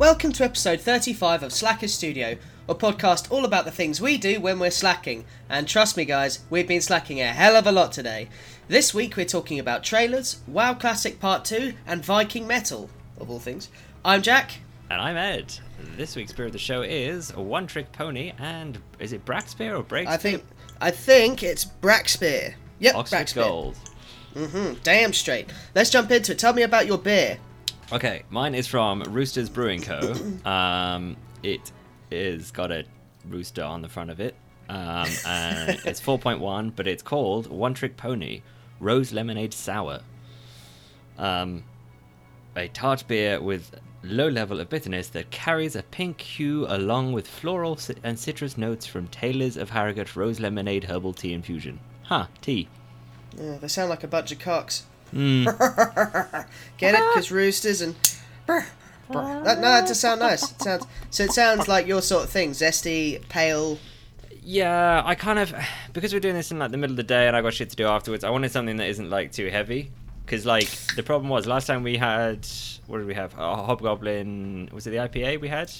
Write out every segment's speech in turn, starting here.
Welcome to episode 35 of Slackers Studio, a podcast all about the things we do when we're slacking. And trust me, guys, we've been slacking a hell of a lot today. This week we're talking about trailers, WoW Classic Part 2, and Viking Metal, of all things. I'm Jack. And I'm Ed. This week's beer of the show is a One Trick Pony and is it Brakspear or Breakspear? I think I think it's Brakspear. Yep, Oxford Brakspear. Gold. Mm-hmm. Damn straight. Let's jump into it. Tell me about your beer. Okay, mine is from Roosters Brewing Co. Um, it is got a rooster on the front of it, um, and it's 4.1, but it's called One Trick Pony Rose Lemonade Sour. Um, a tart beer with low level of bitterness that carries a pink hue along with floral and citrus notes from Taylor's of Harrogate Rose Lemonade Herbal Tea Infusion. Huh, tea. Yeah, they sound like a bunch of cocks. Mm. Get it? Because roosters and. That, no, that does sound nice. It sounds so. It sounds like your sort of thing. Zesty, pale. Yeah, I kind of because we're doing this in like the middle of the day and I got shit to do afterwards. I wanted something that isn't like too heavy because like the problem was last time we had what did we have? A hobgoblin. Was it the IPA we had?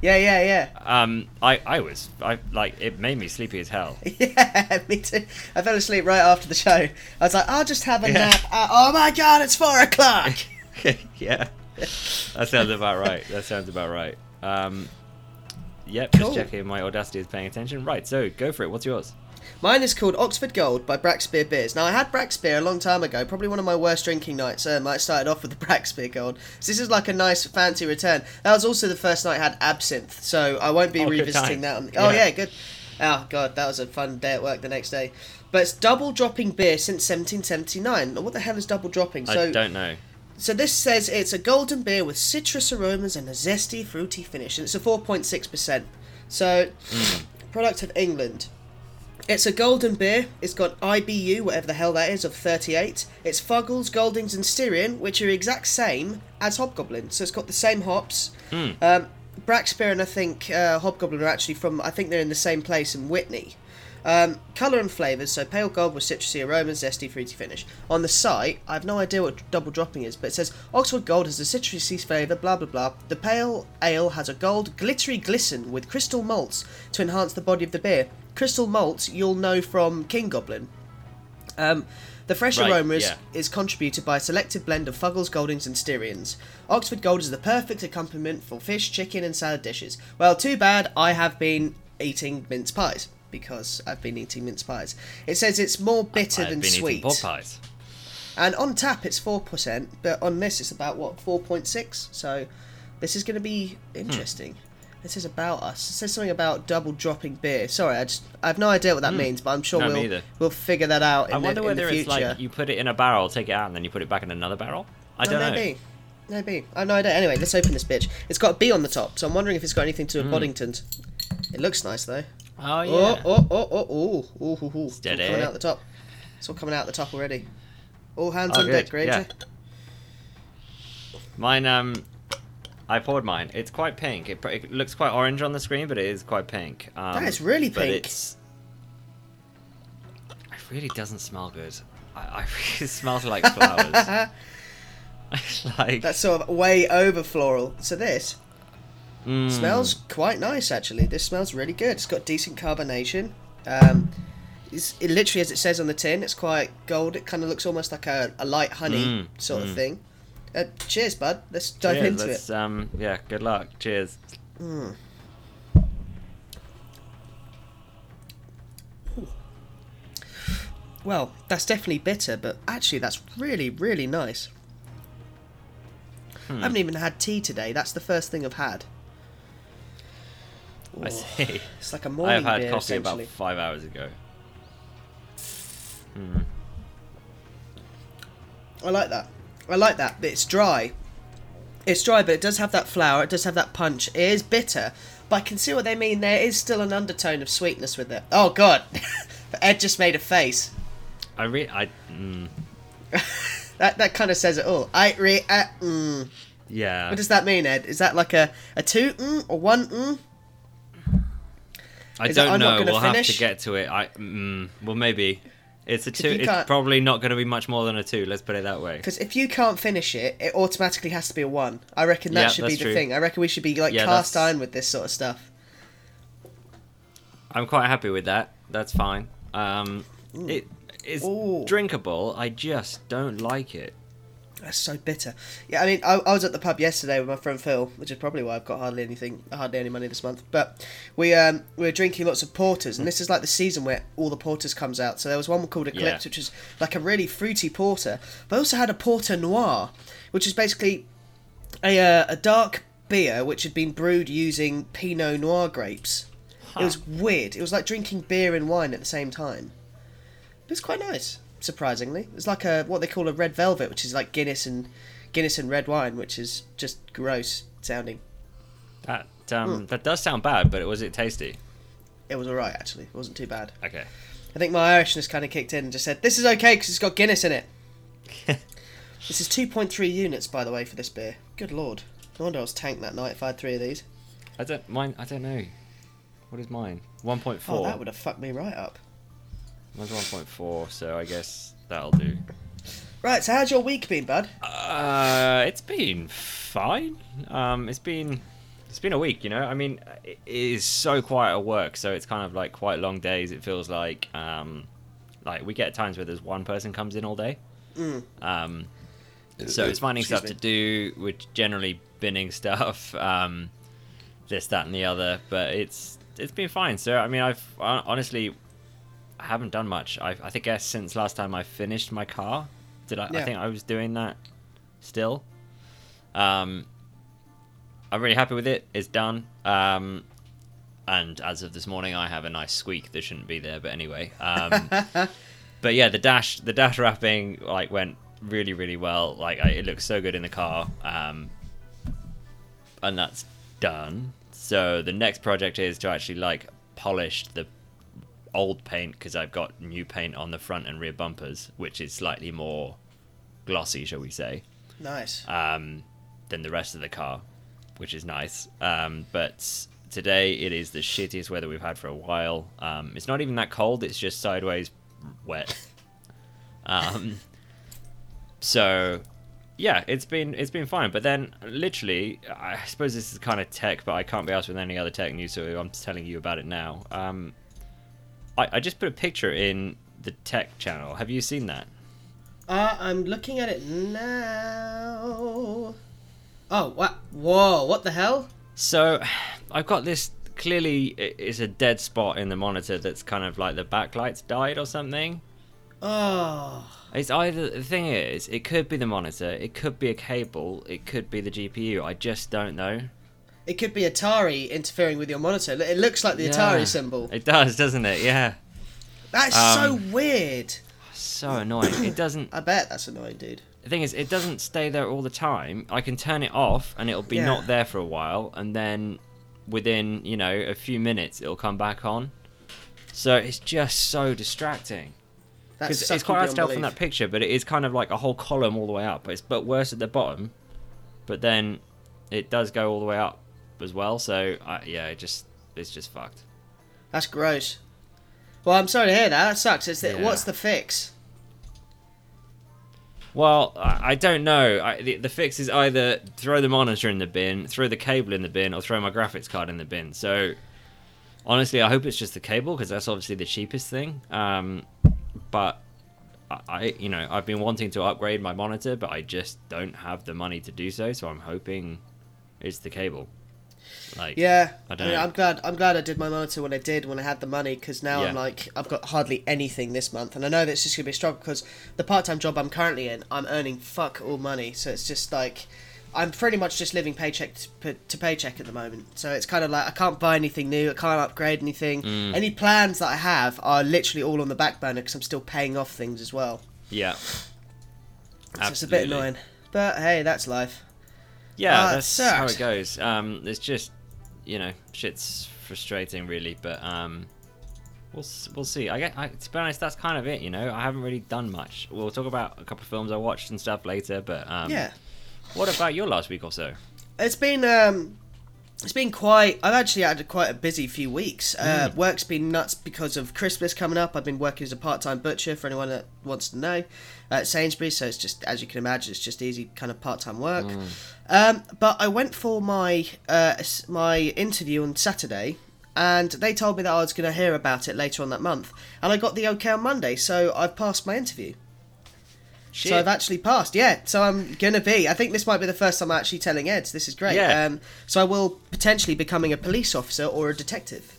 Yeah, yeah, yeah. Um, I I was I like it made me sleepy as hell. Yeah, me too. I fell asleep right after the show. I was like, I'll just have a Yeah. nap. Uh, oh my god, it's four o'clock. yeah, that sounds about right. That sounds about right. Um, yep, Cool. just checking my audacity is paying attention. Right, so go for it. What's yours? Mine is called Oxford Gold by Brakspear Beers. Now, I had Brakspear a long time ago, probably one of my worst drinking nights. Um, I started off with the Brakspear Gold. So this is like a nice, fancy return. That was also the first night I had absinthe, so I won't be Oh, revisiting that. On... Oh, Yeah. yeah, good. Oh, God, that was a fun day at work the next day. But it's double dropping beer since 1779. Now, What the hell is double dropping? So, I don't know. so this says it's a golden beer with citrus aromas and a zesty, fruity finish, and it's a 4.6%. So, product of England. It's a golden beer. It's got IBU, whatever the hell that is, of 38. It's Fuggles, Goldings, and Styrian, which are exact same as Hobgoblin. So it's got the same hops. Hmm. Um, Brakspear and I think uh, Hobgoblin are actually from, I think they're in the same place in Witney. Um, colour and flavours, so pale gold with citrusy aromas, zesty, fruity finish. On the site, I have no idea what double dropping is, but it says Oxford Gold has a citrusy flavour, blah blah blah. The pale ale has a gold glittery glisten with crystal malts to enhance the body of the beer. Crystal malts you'll know from King Goblin. Um, the fresh Right, aroma is, yeah. is contributed by a selected blend of Fuggles, Goldings, and Styrians. Oxford Gold is the perfect accompaniment for fish, chicken, and salad dishes. Well, too bad I have been eating mince pies because I've been eating mince pies. It says it's more bitter I've than been sweet, eating pork pies. and on tap it's four percent, but on this it's about what four point six. So this is going to be interesting. This is about us. It says something about double dropping beer. Sorry, I just I have no idea what that means, but I'm sure Hmm. No, we'll we'll figure that out in, I wonder the, whether it's like you put it in a barrel, take it out, and then you put it back in another barrel. I Oh, don't know. maybe. Maybe. I have no idea. Anyway, let's open this bitch. It's got a B on the top, so I'm wondering if it's got anything to do Hmm. with Boddingtons. It looks nice though. Oh yeah. Oh, oh, oh, oh, oh, oh, oh, oh. It's all Steady. coming out the top. It's all coming out the top already. All hands Oh, on good, deck, Granger. yeah. Mine, um, I poured mine. It's quite pink. It, it looks quite orange on the screen, but it is quite pink. Um, That is really but pink. It's, it really doesn't smell good. I, I it smells like flowers. like That's sort of way over floral. So this mm, smells quite nice actually. This smells really good. It's got decent carbonation. Um, it's, it literally, as it says on the tin, it's quite gold. It kind of looks almost like a, a light honey Mm, sort of mm. thing. Uh, cheers, bud. Let's dive cheers, into it. let's, Um, yeah. Good luck. Cheers. Well, that's definitely bitter, but actually, that's really, really nice. Hmm. I haven't even had tea today. That's the first thing I've had. I Oh, see. It's like a I morning I have had beer, coffee about five hours ago. Mm. I like that. I like that. It's dry. It's dry, but it does have that flour. It does have that punch. It is bitter, but I can see what they mean. There is still an undertone of sweetness with it. Oh God, Ed just made a face. I re I mm, That that kind of says it all. I re. Uh, mm. yeah. What does that mean, Ed? Is that like a a two mm or one mm? I don't "I'm know. We'll have to get to it. I mm, well maybe. It's a two. It's probably not going to be much more than a two. Let's put it that way. Because if you can't finish it, it automatically has to be a one. I reckon that Yeah, should be the true. thing. I reckon we should be like Yeah, cast that's- iron with this sort of stuff. I'm quite happy with that. That's fine. Um, it is drinkable. I just don't like it. That's so bitter. Yeah, I mean, I, I was at the pub yesterday with my friend Phil, which is probably why I've got hardly anything, hardly any money this month. But we um we were drinking lots of porters, and this is like the season where all the porters comes out. So there was one called Eclipse, Yeah. which is like a really fruity porter. But I also had a porter noir, which is basically a uh, a dark beer which had been brewed using Pinot Noir grapes. It was weird. It was like drinking beer and wine at the same time. But it's quite nice, surprisingly. It's like a what they call a red velvet, which is like Guinness and Guinness and red wine, which is just gross sounding. That um, that does sound bad, but was it tasty? It was alright actually. It wasn't too bad. Okay. I think my Irishness kind of kicked in and just said, "This is okay because it's got Guinness in it." this is 2.3 units, by the way, for this beer. Good lord. No wonder I was tanked that night if I had three of these. I don't mine. I don't know. What is mine? One point Oh, four. that would have fucked me right up. Mine's one point four. So I guess that'll do. Right, so how's your week been, bud? Uh, it's been fine. Um, it's been it's been a week. You know, I mean, it is so quiet at work, so it's kind of like quite long days. It feels like um, like we get times where there's one person comes in all day. Um, so it's finding Excuse stuff me. to do, which generally binning stuff, um, this, that, and the other. But it's it's been fine. So I mean, I've honestly I haven't done much. I I think guess since last time I finished my car, did I? I think I was doing that still. Um, I'm really happy with it. It's done. Um, and as of this morning, I have a nice squeak that shouldn't be there. But anyway, um, but yeah, the dash the dash wrapping like went really really well. Like I, it looks so good in the car. Um, and that's done. So the next project is to actually like polish the old paint because I've got new paint on the front and rear bumpers, which is slightly more glossy, shall we say, Nice. um, than the rest of the car, which is nice. Um, but today it is the shittiest weather we've had for a while. Um, it's not even that cold; it's just sideways wet. Um, so yeah, it's been it's been fine. But then, literally, I suppose this is kind of tech, but I can't be asked with any other tech news, so I'm telling you about it now. Um, I, I just put a picture in the tech channel. Have you seen that? Uh, I'm looking at it now. Oh, what? Whoa, what the hell? So, I've got this. Clearly, it's a dead spot in the monitor that's kind of like the backlight's died or something. Oh. It's either the thing is, it could be the monitor, it could be a cable, it could be the GPU. I just don't know. It could be Atari interfering with your monitor. It looks like the Yeah. Atari symbol. It does, doesn't it? Yeah. That's Um, so weird. So annoying. It doesn't. I bet that's annoying, dude. The thing is, it doesn't stay there all the time. I can turn it off, and it'll be Yeah. not there for a while, and then within you know a few minutes, it'll come back on. So it's just so distracting. That's Because it's quite hard to tell from that picture, but it is kind of like a whole column all the way up. It's but worse at the bottom, but then it does go all the way up as well. So I, yeah, it just it's just fucked. That's gross. Well, I'm sorry to hear that. That sucks. It's the, Yeah. What's the fix? Well, I I don't know. I, the, the fix is either throw the monitor in the bin, throw the cable in the bin, or throw my graphics card in the bin. So, honestly, I hope it's just the cable because that's obviously the cheapest thing. Um, but I, you know, I've been wanting to upgrade my monitor, but I just don't have the money to do so. So I'm hoping it's the cable. Like, Yeah, I I don't mean, know. I'm glad. I'm glad I did my monitor when I did when I had the money because now I'm like I've got hardly anything this month, and I know that's just gonna be a struggle because the part-time job I'm currently in, I'm earning fuck all money, so it's just like I'm pretty much just living paycheck to, to paycheck at the moment. So it's kind of like I can't buy anything new, I can't upgrade anything. Mm. Any plans that I have are literally all on the back burner because I'm still paying off things as well. yeah, So it's a bit annoying, but hey, that's life. Yeah, Ah, it that's how it goes. Um, it's just, you know, shit's frustrating, really. But um, we'll we'll see. I get. I, to be honest, that's kind of it. You know, I haven't really done much. We'll talk about a couple of films I watched and stuff later. But um, yeah. What about your last week or so? It's been um, It's been quite. I've actually had a, quite a busy few weeks. Uh, Work's been nuts because of Christmas coming up. I've been working as a part-time butcher for anyone that wants to know at Sainsbury's. So it's just, as you can imagine, it's just easy kind of part-time work. Hmm. Um, but I went for my uh, my interview on Saturday, and they told me that I was going to hear about it later on that month, and I got the okay on Monday. So I've passed my interview. Shit. So I've actually passed, yeah. So I'm gonna be. I think this might be the first time I'm actually telling Ed. This is great. Yeah. Um, so I will potentially becoming a police officer or a detective.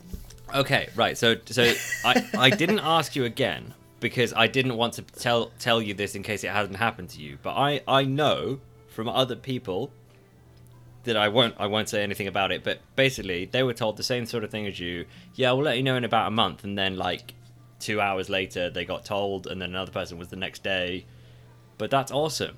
Okay, right. So, so I, I didn't ask you again because I didn't want to tell tell you this in case it hadn't happened to you. But I, I know from other people that I won't I won't say anything about it. But basically, they were told the same sort of thing as you. Yeah, we'll let you know in about a month, and then like two hours later, they got told, and then another person was the next day. But that's awesome.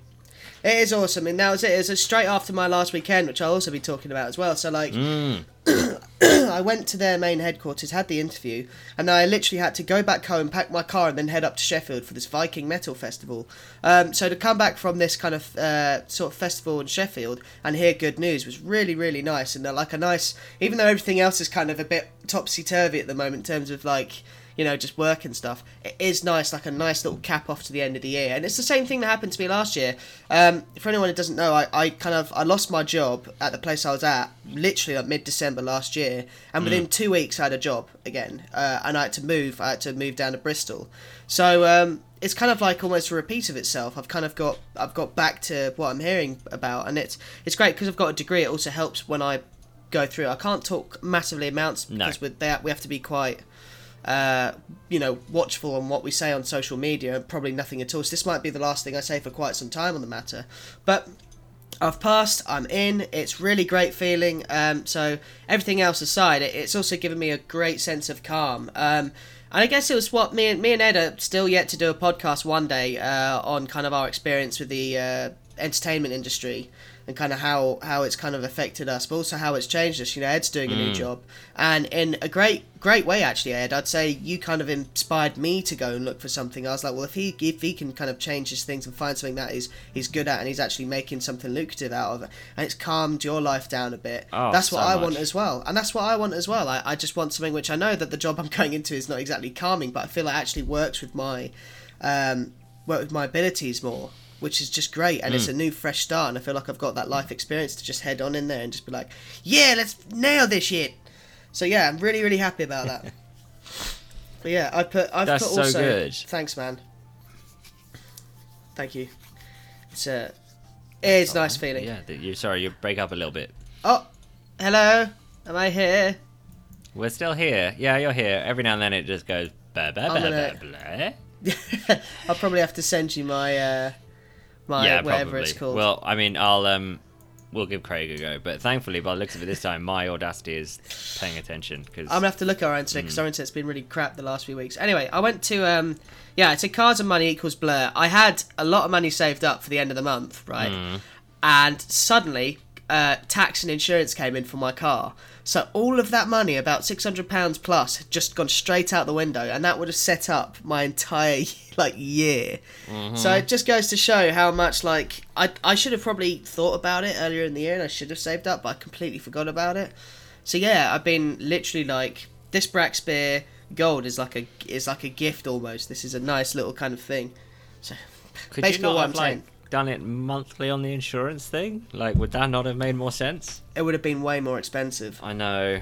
It is awesome, and that was it. It was straight after my last weekend, which I'll also be talking about as well. So like, Mm. I went to their main headquarters, had the interview, and then I literally had to go back home, pack my car, and then head up to Sheffield for this Viking metal festival. Um, so to come back from this kind of uh, sort of festival in Sheffield and hear good news was really, really nice, and like a nice, even though everything else is kind of a bit topsy turvy at the moment in terms of like you know, just work and stuff. It is nice, like a nice little cap off to the end of the year. And it's the same thing that happened to me last year. Um, for anyone who doesn't know, I, I kind of I lost my job at the place I was at literally like mid December last year, and within two weeks I had a job again, uh, and I had to move. I had to move down to Bristol. So um, it's kind of like almost a repeat of itself. I've kind of got I've got back to what I'm hearing about, and it's it's great because I've got a degree. It also helps when I go through. I can't talk massively amounts No. because with that we have to be quite uh, you know, watchful on what we say on social media, probably nothing at all. So this might be the last thing I say for quite some time on the matter. But I've passed. I'm in. It's really great feeling. Um, so everything else aside, it's also given me a great sense of calm. Um, and I guess it was what me and me and Ed are still yet to do a podcast one day uh, on kind of our experience with the uh, entertainment industry and kind of how how it's kind of affected us, but also how it's changed us. You know, Ed's doing a new job, and in a great great way actually, Ed. I'd say you kind of inspired me to go and look for something. I was like, well, if he if he can kind of change his things and find something that he's he's good at, and he's actually making something lucrative out of it, and it's calmed your life down a bit. Oh, that's what so I much. want as well, and that's what I want as well. I, I just want something which I know that the job I'm going into is not exactly calming, but I feel it actually works with my um, work with my abilities more, which is just great. And it's a new, fresh start. And I feel like I've got that life experience to just head on in there and just be like, yeah, let's nail this shit. So yeah, I'm really, really happy about that. but yeah, I put, I've That's put so also. good. Thanks, man. Thank you. It's a, it's nice feeling. Yeah, you sorry, you break up a little bit. Oh, hello. Am I here? We're still here. Yeah, you're here. Every now and then it just goes blah blah blah gonna- blah blah. I'll probably have to send you my, uh, my yeah, whatever probably. it's called. Well, I mean, I'll um, we'll give Craig a go. But thankfully, by the looks of it this time, my audacity is paying attention because I'm gonna have to look at our internet because our internet's been really crap the last few weeks. Anyway, I went to um, yeah, it's a cars and money equals blur. I had a lot of money saved up for the end of the month, right? And suddenly, uh, tax and insurance came in for my car. So all of that money, about six hundred pounds plus, had just gone straight out the window, and that would have set up my entire like year. So it just goes to show how much like I I should have probably thought about it earlier in the year, and I should have saved up, but I completely forgot about it. So yeah, I've been literally like this Brakspear gold is like a is like a gift almost. This is a nice little kind of thing. So could you basically not what have I'm like saying. Done it monthly on the insurance thing? Like, would that not have made more sense? it would have been way more expensive. I know.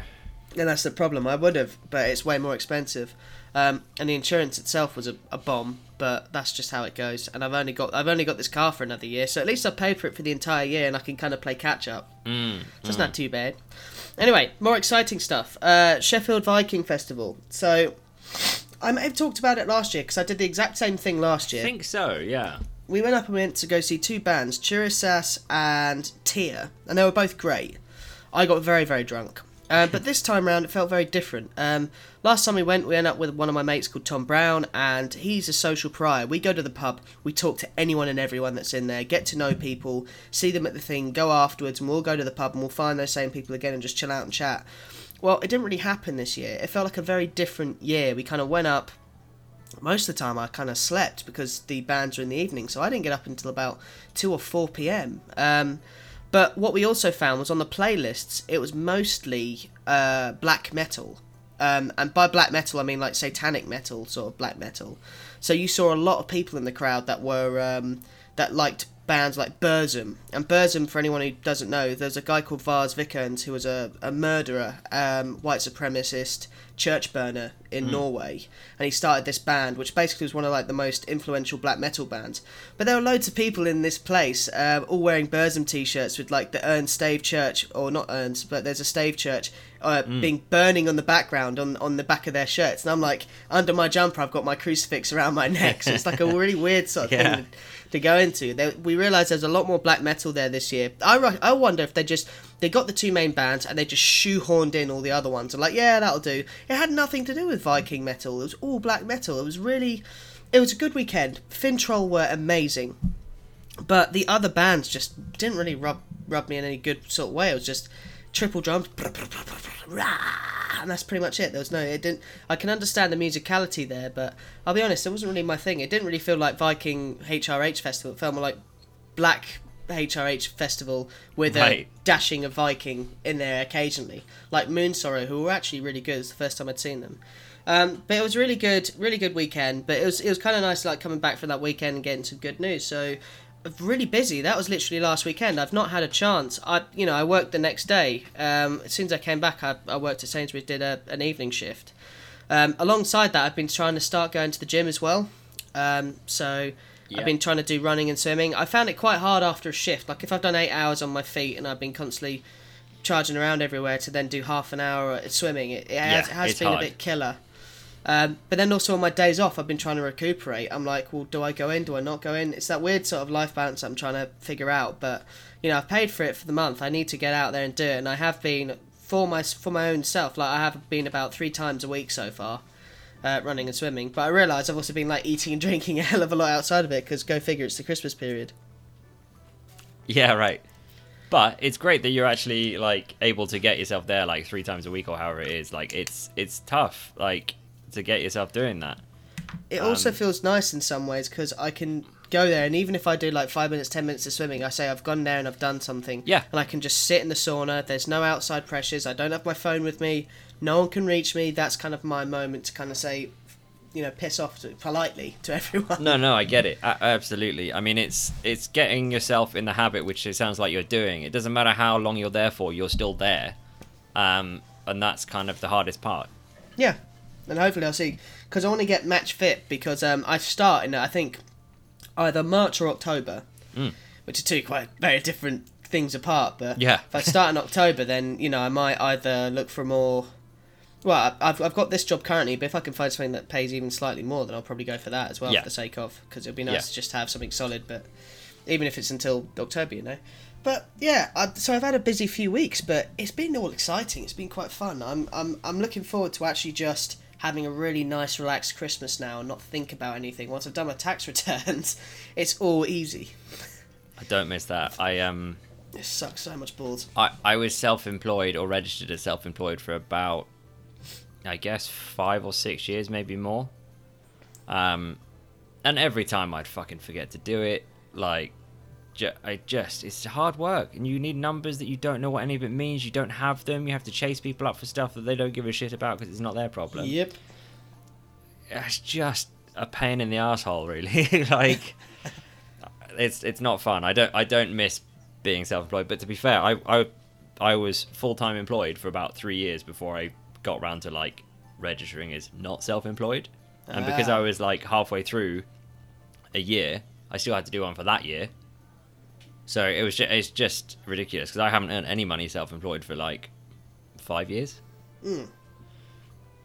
And that's the problem. I would have, but it's way more expensive. Um, and the insurance itself was a, a bomb, but that's just how it goes. And I've only got I've only got this car for another year, so at least I paid for it for the entire year, and I can kind of play catch up. Mm, So it's not too bad. Anyway, more exciting stuff. Uh, Sheffield Viking Festival. So I may have talked about it last year because I did the exact same thing last year. I think so. Yeah. We went up and went to go see two bands, Turisas and Tia, and they were both great. I got very, very drunk. Uh, but this time round, it felt very different. Um, last time we went, we ended up with one of my mates called Tom Brown, and he's a social pariah. We go to the pub, we talk to anyone and everyone that's in there, get to know people, see them at the thing, go afterwards, and we'll go to the pub and we'll find those same people again and just chill out and chat. Well, it didn't really happen this year. It felt like a very different year. We kind of went up, most of the time I kind of slept because the bands were in the evening, so I didn't get up until about 2 or 4 p.m. Um, But what we also found was on the playlists, it was mostly uh, black metal. Um, and by black metal, I mean like satanic metal, sort of black metal. So you saw a lot of people in the crowd that were um, that liked bands like Burzum. And Burzum, for anyone who doesn't know, there's a guy called Varg Vikernes who was a, a murderer, um, white supremacist, church burner in Norway. And he started this band, which basically was one of like the most influential black metal bands. But there were loads of people in this place, uh, all wearing Burzum t-shirts with like the Ern Stave Church, or not Ernst, but there's a Stave Church uh, being burning on the background on on the back of their shirts. And I'm like, under my jumper, I've got my crucifix around my neck. So it's like a really weird sort of Yeah. thing to go into. There, we realised there's a lot more black metal there this year. I, I wonder if they just they got the two main bands and they just shoehorned in all the other ones. And like, yeah, that'll do. It had nothing to do with Viking metal. It was all black metal. It was really, it was a good weekend. Finntroll were amazing, but the other bands just didn't really rub rub me in any good sort of way. It was just triple drums, and that's pretty much it. There was no, it didn't. I can understand the musicality there, but I'll be honest, it wasn't really my thing. It didn't really feel like Viking HRH festival. It felt more like Black HRH festival with Right. a dashing of Viking in there occasionally, like Moonsorrow, who were actually really good. It's the first time I'd seen them. Um, but it was really good, really good weekend. But it was it was kind of nice, like coming back from that weekend and getting some good news. So really busy. That was literally last weekend. I've not had a chance. I you know I worked the next day. Um, as soon as I came back, I, I worked at Sainsbury's, did a, an evening shift. Um, alongside that, I've been trying to start going to the gym as well. Um, so Yeah. I've been trying to do running and swimming. I found it quite hard after a shift. Like if I've done eight hours on my feet and I've been constantly charging around everywhere to then do half an hour at swimming, it, it has, Yeah, has it's been hard. a bit killer. Um, but then also on my days off, I've been trying to recuperate. I'm like, well, do I go in? Do I not go in? It's that weird sort of life balance I'm trying to figure out. But you know, I've paid for it for the month. I need to get out there and do it, and I have been for my for my own self. Like I have been about three times a week so far, uh, running and swimming. But I realise I've also been like eating and drinking a hell of a lot outside of it because go figure, it's the Christmas period. Yeah, right. But it's great that you're actually like able to get yourself there like three times a week or however it is. Like it's it's tough like to get yourself doing that. It also Um, feels nice in some ways because I can go there, and even if I do like five minutes, ten minutes of swimming, I say I've gone there and I've done something. Yeah. And I can just sit in the sauna. There's no outside pressures. I don't have my phone with me. No one can reach me. That's kind of my moment to kind of say, you know, piss off to, politely to everyone. No, no, I get it. A- absolutely. I mean, it's it's getting yourself in the habit, which it sounds like you're doing. It doesn't matter how long you're there for, you're still there, um, and that's kind of the hardest part. Yeah. And hopefully I'll see because I want to get match fit because um, I start in I think either March or October, Mm. which are two quite very different things apart. But Yeah. if I start in October, then you know I might either look for more. Well, I've, I've got this job currently, but if I can find something that pays even slightly more, then I'll probably go for that as well Yeah. for the sake of because it'd be nice Yeah. to just have something solid. But even if it's until October, you know. But yeah, I, so I've had a busy few weeks, but it's been all exciting. It's been quite fun. I'm I'm I'm looking forward to actually just having a really nice, relaxed Christmas now and not think about anything. Once I've done my tax returns, it's all easy. I don't miss that. I um It sucks so much balls. I, I was self-employed or registered as self-employed for about i guess five or six years maybe more um and every time i'd fucking forget to do it like ju- i just it's hard work and you need numbers that you don't know what any of it means. You don't have them. You have to chase people up for stuff that they don't give a shit about because it's not their problem. Yep. it's just a pain in the asshole really. Like it's it's not fun. I don't i don't miss being self-employed but to be fair i i, I was full-time employed for about three years before i got round to like registering as not self-employed. And because Ah. i was like halfway through a year i still had to do one for that year so it was just, it's just ridiculous because i haven't earned any money self-employed for like five years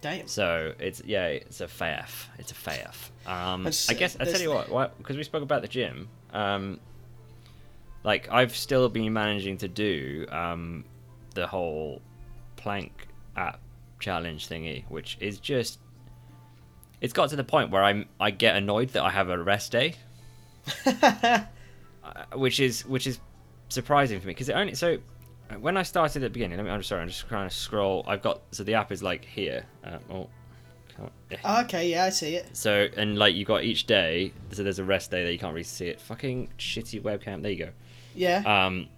Damn. so it's yeah, it's a faff. It's a faff. Um, I guess I tell you what, because we spoke about the gym. Um, like I've still been managing to do um, the whole plank app challenge thingy, which is just. It's got to the point where I'm I get annoyed that I have a rest day, which is which is surprising for me because it only so when I started at the beginning. Let me. I'm sorry. I'm just trying to scroll. I've got so the app is like here. Uh, oh. Okay, yeah, I see it. So and like you got each day. So there's a rest day that you can't really see it. Fucking shitty webcam. There you go. Yeah. Um,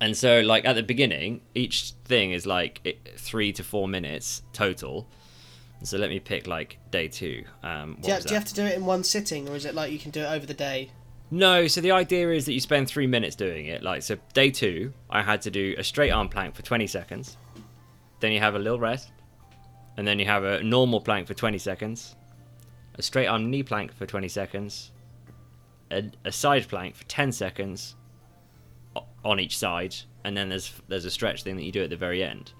And so, like at the beginning, each thing is like it, three to four minutes total. So let me pick like day two. Um, Do you, do you have to do it in one sitting, or is it like you can do it over the day? No, so the idea is that you spend three minutes doing it. Like, so day two, I had to do a straight arm plank for 20 seconds. Then you have a little rest. And then you have a normal plank for 20 seconds. A straight arm knee plank for 20 seconds. A, a side plank for 10 seconds on each side. And then there's there's a stretch thing that you do at the very end.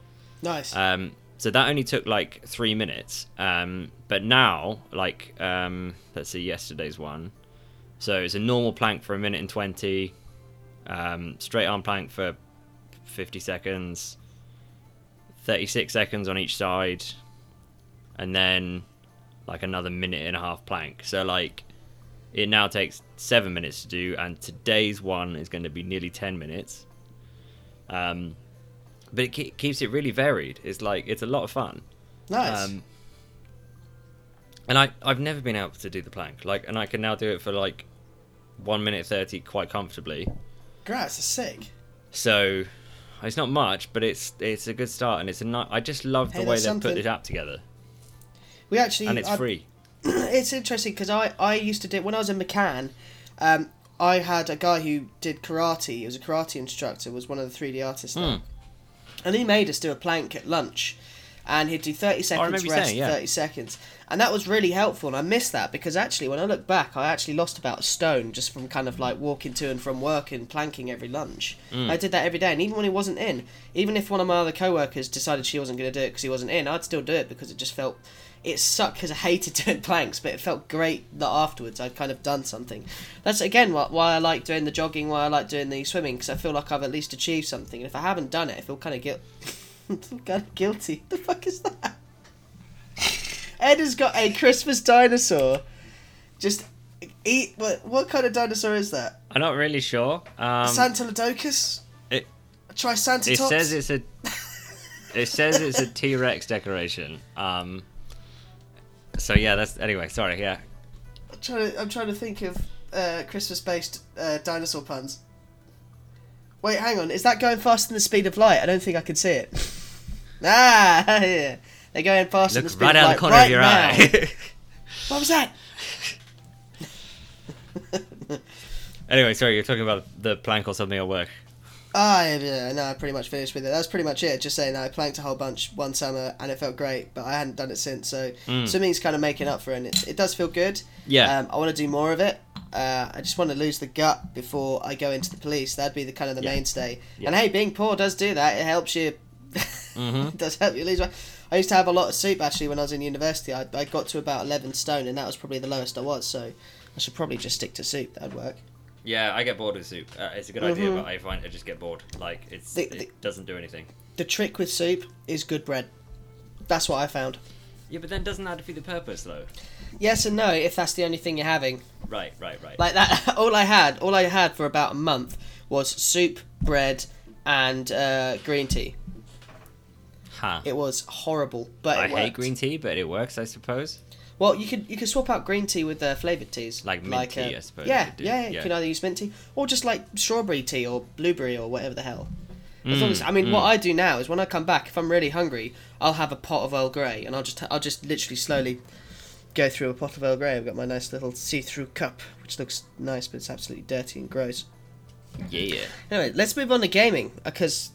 Nice. Um, so that only took like three minutes. Um, but now, like, um, let's see yesterday's one. So it's a normal plank for a minute and 20, um, straight arm plank for 50 seconds, 36 seconds on each side, and then like another minute and a half plank. So, like, it now takes seven minutes to do, and today's one is going to be nearly 10 minutes. Um, but it ke- keeps it really varied. It's like, it's a lot of fun. nice. Um, and I, I've never been able to do the plank. Like, and I can now do it for like one minute thirty quite comfortably. Congrats, that's sick. So it's not much, but it's it's a good start, and it's a ni- I just love the Hey, way they something. put this app together, We actually and it's I- free. it's interesting because I, I used to do when I was in McCann, um, I had a guy who did karate. He was a karate instructor. Was one of the three D artists, there. Hmm. and he made us do a plank at lunch, and he'd do thirty seconds rest, saying, yeah. thirty seconds, and that was really helpful. And I missed that because actually, when I look back, I actually lost about a stone just from kind of like walking to and from work and planking every lunch. Hmm. I did that every day, and even when he wasn't in, even if one of my other co-workers decided she wasn't going to do it because he wasn't in, I'd still do it because it just felt it sucked because I hated doing planks, but it felt great that afterwards I'd kind of done something. That's again why, why I like doing the jogging, why I like doing the swimming, because I feel like I've at least achieved something. And if I haven't done it, I feel kind of guilt, kind of guilty. The fuck is that? Ed has got a Christmas dinosaur. Just eat. What what kind of dinosaur is that? I'm not really sure. Um, Santalodocus. it Try Santa. it says it's a it says it's a T Rex decoration. Um, so yeah, that's anyway. Sorry, yeah. I'm trying to, I'm trying to think of uh, Christmas-based uh, dinosaur puns. Wait, hang on. Is that going faster than the speed of light? I don't think I can see it. ah, yeah. They're going faster than the Look right out the corner right of your now. eye. What was that? anyway, sorry, you're talking about the plank or something at work. Ah, yeah, yeah, no, I pretty much finished with it. That's pretty much it. Just saying I planked a whole bunch one summer and it felt great, but I hadn't done it since. So Mm. swimming's kind of making up for it. And it, it does feel good. Yeah. Um, I want to do more of it. Uh, I just want to lose the gut before I go into the police. That'd be the kind of the Yeah. mainstay. Yeah. And hey, being poor does do that. It helps you. Mhm. does help you lose weight. I used to have a lot of soup actually when I was in university. I, I got to about eleven stone, and that was probably the lowest I was. So I should probably just stick to soup. That'd work. Yeah, I get bored with soup. Uh, it's a good idea, Mhm. but I find I just get bored. Like it's The- it doesn't do anything. The trick with soup is good bread. That's what I found. Yeah, but then doesn't that defeat the purpose though? Yes and no if that's the only thing you're having. Right, right, right. Like that, all I had, all I had for about a month was soup, bread, and uh, green tea. Huh. It was horrible, but I hate green tea, but it works, I suppose. Well, you could you could swap out green tea with uh, flavored teas, Like mint tea, uh, I suppose Yeah, could yeah, You can either use mint tea or just like strawberry tea or blueberry or whatever the hell. As Mm, long as, I mean, what I do now is when I come back, if I'm really hungry, I'll have a pot of Earl Grey, and I'll just I'll just literally slowly go through a pot of Earl Grey. I've got my nice little see-through cup, which looks nice, but it's absolutely dirty and gross. Yeah. Anyway, let's move on to gaming because uh,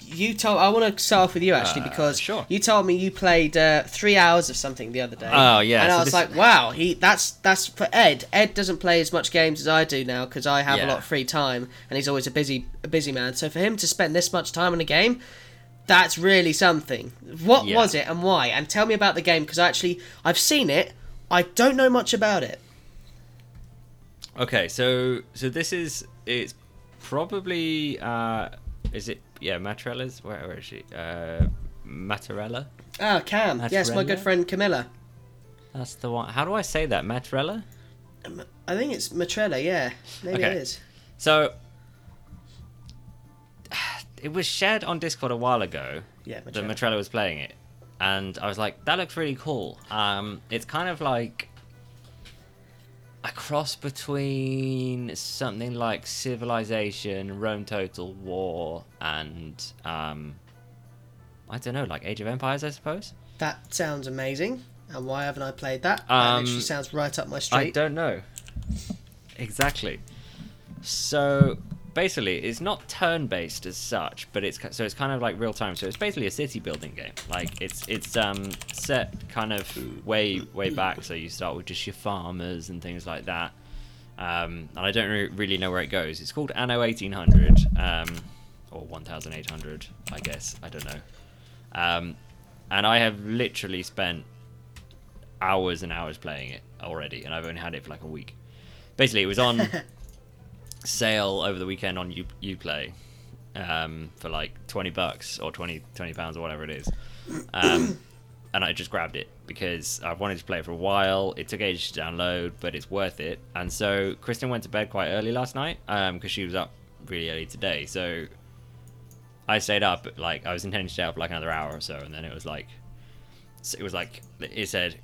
you told. I want to start off with you actually Uh, because sure. you told me you played uh, three hours of something the other day. Oh, yeah, and I was like, wow, he that's that's for Ed. Ed doesn't play as much games as I do now because I have a lot of free time and he's always a busy a busy man. So for him to spend this much time on a game. That's really something. What Yeah. was it and why? And tell me about the game because actually I've seen it. I don't know much about it. Okay, so so this is it's probably uh is it yeah Matrella's where, where is she uh Matarella Ah, Cam. Yes, my good friend Camilla. that's the one how do I say that Matrella I think it's Matrella. Yeah, maybe Okay. it is. so it was shared on Discord a while ago Yeah, that Matrella. Matrella was playing it and I was like that looks really cool um it's kind of like a cross between something like Civilization, Rome Total War, and um, I don't know, like Age of Empires, I suppose. That sounds amazing. And why haven't I played that? that Um, literally sounds right up my street. I don't know. Exactly. So basically, it's not turn-based as such, but it's so it's kind of like real time. So it's basically a city building game. Like it's it's um set kind of way way back. So you start with just your farmers and things like that. Um, and I don't re- really know where it goes. It's called Anno 1800, um, or 1800, I guess. I don't know. Um, and I have literally spent hours and hours playing it already, and I've only had it for like a week. Basically, it was on sale over the weekend on U- Uplay um, for like 20 bucks or 20, 20 pounds or whatever it is. Um, and I just grabbed it because I've wanted to play it for a while. It took ages to download, but it's worth it. And so Kristen went to bed quite early last night because she was up really early today. So I stayed up, like I was intending to stay up like another hour or so, and then it was like, it was like it said,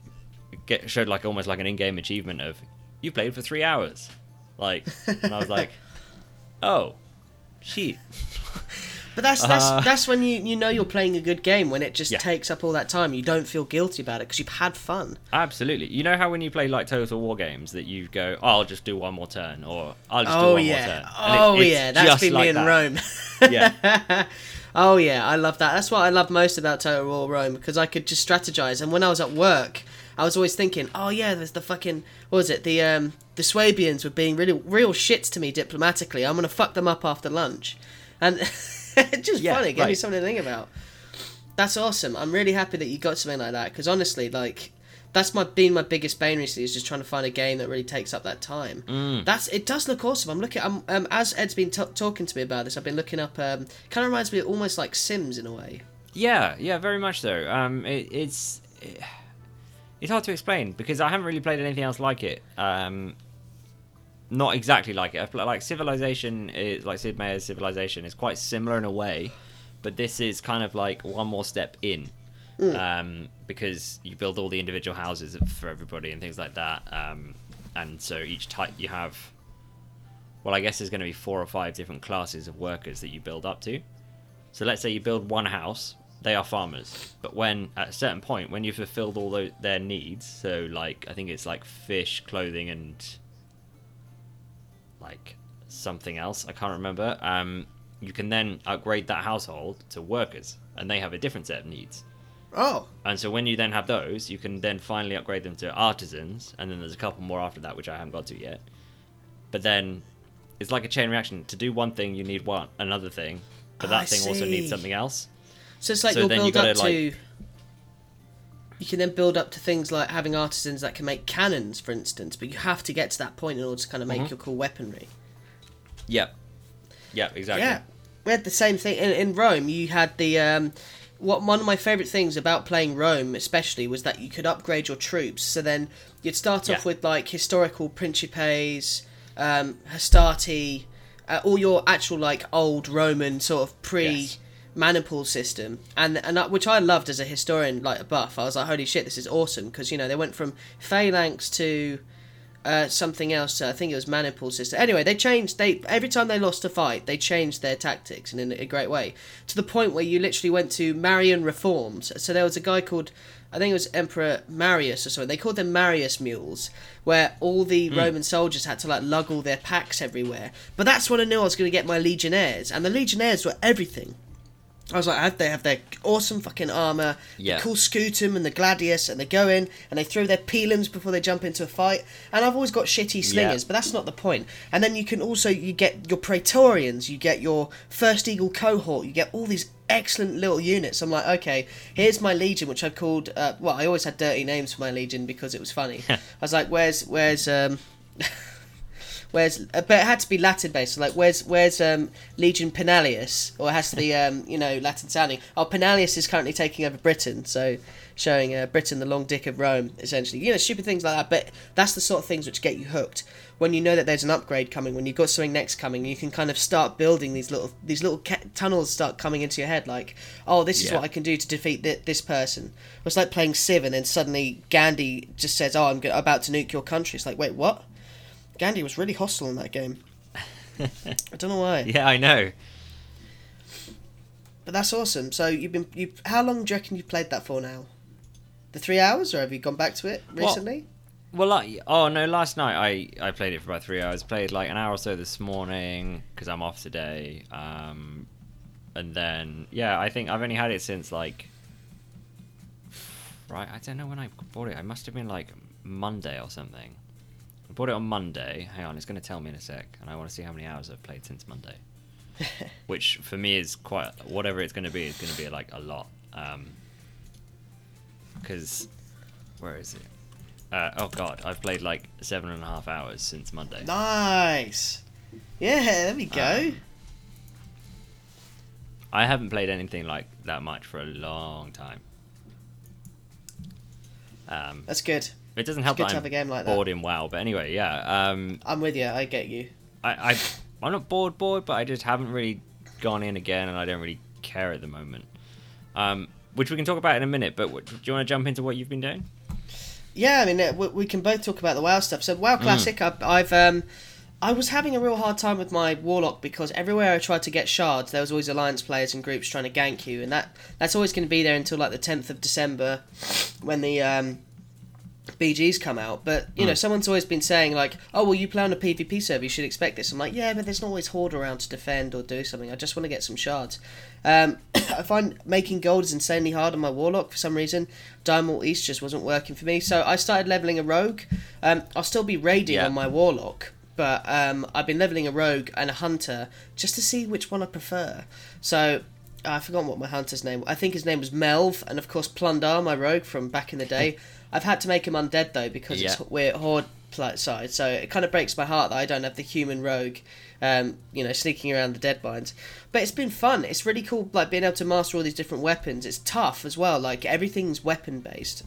get showed like almost like an in-game achievement of you played for three hours, like, and I was like, oh, shit. But that's that's Uh, that's when you you know you're playing a good game when it just Yeah. takes up all that time. You don't feel guilty about it because you've had fun. Absolutely. You know how when you play like Total War games that you go, oh, I'll just do one more turn, or I'll just do Oh one more turn. And it- oh it's yeah, that's been like me in that. Rome. Yeah. oh yeah, I love that. That's what I love most about Total War Rome because I could just strategize. And when I was at work, I was always thinking, oh yeah, there's the fucking what was it? The um the Swabians were being really real shits to me diplomatically. I'm gonna fuck them up after lunch, and it's just Yeah, funny. It gave me something to think about. That's awesome. I'm really happy that you got something like that because honestly, like. That's my been my biggest bane recently is just trying to find a game that really takes up that time. Mm. That's it does look awesome. I'm looking. I'm, um, as Ed's been t- talking to me about this, I've been looking up. Um, kind of reminds me of almost like Sims in a way. Yeah, yeah, very much so. Um, it, it's it, it's hard to explain because I haven't really played anything else like it. Um, not exactly like it. I've played, like Civilization is like Sid Meier's Civilization is quite similar in a way, but this is kind of like one more step in. Um, because you build all the individual houses for everybody and things like that. Um, and so each type you have, well, I guess there's going to be four or five different classes of workers that you build up to. So let's say you build one house, they are farmers. But when at a certain point, when you've fulfilled all those, their needs, so like I think it's like fish, clothing, and like something else, I can't remember. Um, you can then upgrade that household to workers, and they have a different set of needs. Oh, And so when you then have those, you can then finally upgrade them to artisans, and then there's a couple more after that which I haven't got to yet. But then it's like a chain reaction. To do one thing, you need one another thing, but that I thing also needs something else. So it's like So you'll you build gotta, up like- to. You can then build up to things like having artisans that can make cannons, for instance. But you have to get to that point in order to kind of make Mm-hmm. your cool weaponry. Yep. Yep. Exactly. Yeah, we had the same thing in, in Rome. You had the um, what one of my favorite things about playing Rome, especially, was that you could upgrade your troops. So then you'd start off with like historical principes, um, Hastati, uh, all your actual like old Roman sort of pre. Yes. Maniple system, and and which I loved as a historian, like a buff. I was like, holy shit, this is awesome because you know they went from phalanx to uh, something else. I think it was Manipul system. Anyway, they changed. They every time they lost a fight, they changed their tactics and in a great way to the point where you literally went to Marian reforms. So there was a guy called. I think it was Emperor Marius or something. They called them Marius mules, where all the Roman soldiers had to like lug all their packs everywhere. But that's when I knew I was going to get my legionnaires, and the legionnaires were everything. I was like, I they have their awesome fucking armor, Yeah. the cool scutum and the gladius, and they go in and they throw their pilums before they jump into a fight. And I've always got shitty slingers, Yeah. but that's not the point. And then you can also you get your praetorians, you get your first eagle cohort, you get all these excellent little units. I'm like, okay, here's my legion, which I've called. Uh, well, I always had dirty names for my legion because it was funny. I was like, where's where's um. Where's uh, but it had to be Latin based. So like where's where's um, Legion Penalius, or has to be um, you know Latin sounding. Oh, Penalius is currently taking over Britain, so showing uh, Britain the long dick of Rome, essentially. You know, stupid things like that. But that's the sort of things which get you hooked. When you know that there's an upgrade coming, when you've got something next coming, you can kind of start building these little these little ca- tunnels start coming into your head. Like, oh, this is Yeah. what I can do to defeat thi- this person. It's like playing Civ, and then suddenly Gandhi just says, "Oh, I'm go- about to nuke your country." It's like, wait, what? Gandhi was really hostile in that game. I don't know why, Yeah, I know. but that's awesome. So you've been you. How long do you reckon you've played that for now? The three hours, or have you gone back to it Well, recently? Well, like, oh no, last night I, I played it for about three hours. Played like an hour or so this morning because I'm off today. Um, and then yeah, I think I've only had it since like, right? I don't know when I bought it. I must have been like Monday or something. Bought it on Monday. Hang on, it's going to tell me in a sec, and I want to see how many hours I've played since Monday. Which for me is quite whatever it's going to be is going to be like a lot. Um, because where is it? Uh, oh god, I've played like seven and a half hours since Monday. Nice. Yeah, there we go. Um, I haven't played anything like that much for a long time. Um, That's good. It doesn't help good that to I'm have a game like that. bored in WoW, but anyway, yeah. Um, I'm with you. I get you. I, I, I'm not bored, bored, but I just haven't really gone in again, and I don't really care at the moment. Um, which we can talk about in a minute. But what, do you want to jump into what you've been doing? Yeah, I mean, uh, we, we can both talk about the WoW stuff. So WoW Classic, I've, I've um, I was having a real hard time with my Warlock because everywhere I tried to get shards, there was always alliance players and groups trying to gank you, and that that's always going to be there until like the tenth of December, when the um, BGs come out. But you know, someone's always been saying like, "Oh, well, you play on a PvP server, you should expect this." I'm like, "Yeah, but there's not always horde around to defend or do something. I just want to get some shards." Um, I find making gold is insanely hard on my warlock for some reason. Diamond East just wasn't working for me, so I started leveling a rogue. Um, I'll still be raiding Yeah. on my warlock, but um, I've been leveling a rogue and a hunter just to see which one I prefer. So I forgot what my hunter's name. I think his name was Melv, and of course Plundar, my rogue from back in the day. I've had to make him undead though because it's, Yeah. we're horde side, so it kind of breaks my heart that I don't have the human rogue, um, you know, sneaking around the dead mines. But it's been fun. It's really cool, like being able to master all these different weapons. It's tough as well. Like everything's weapon based.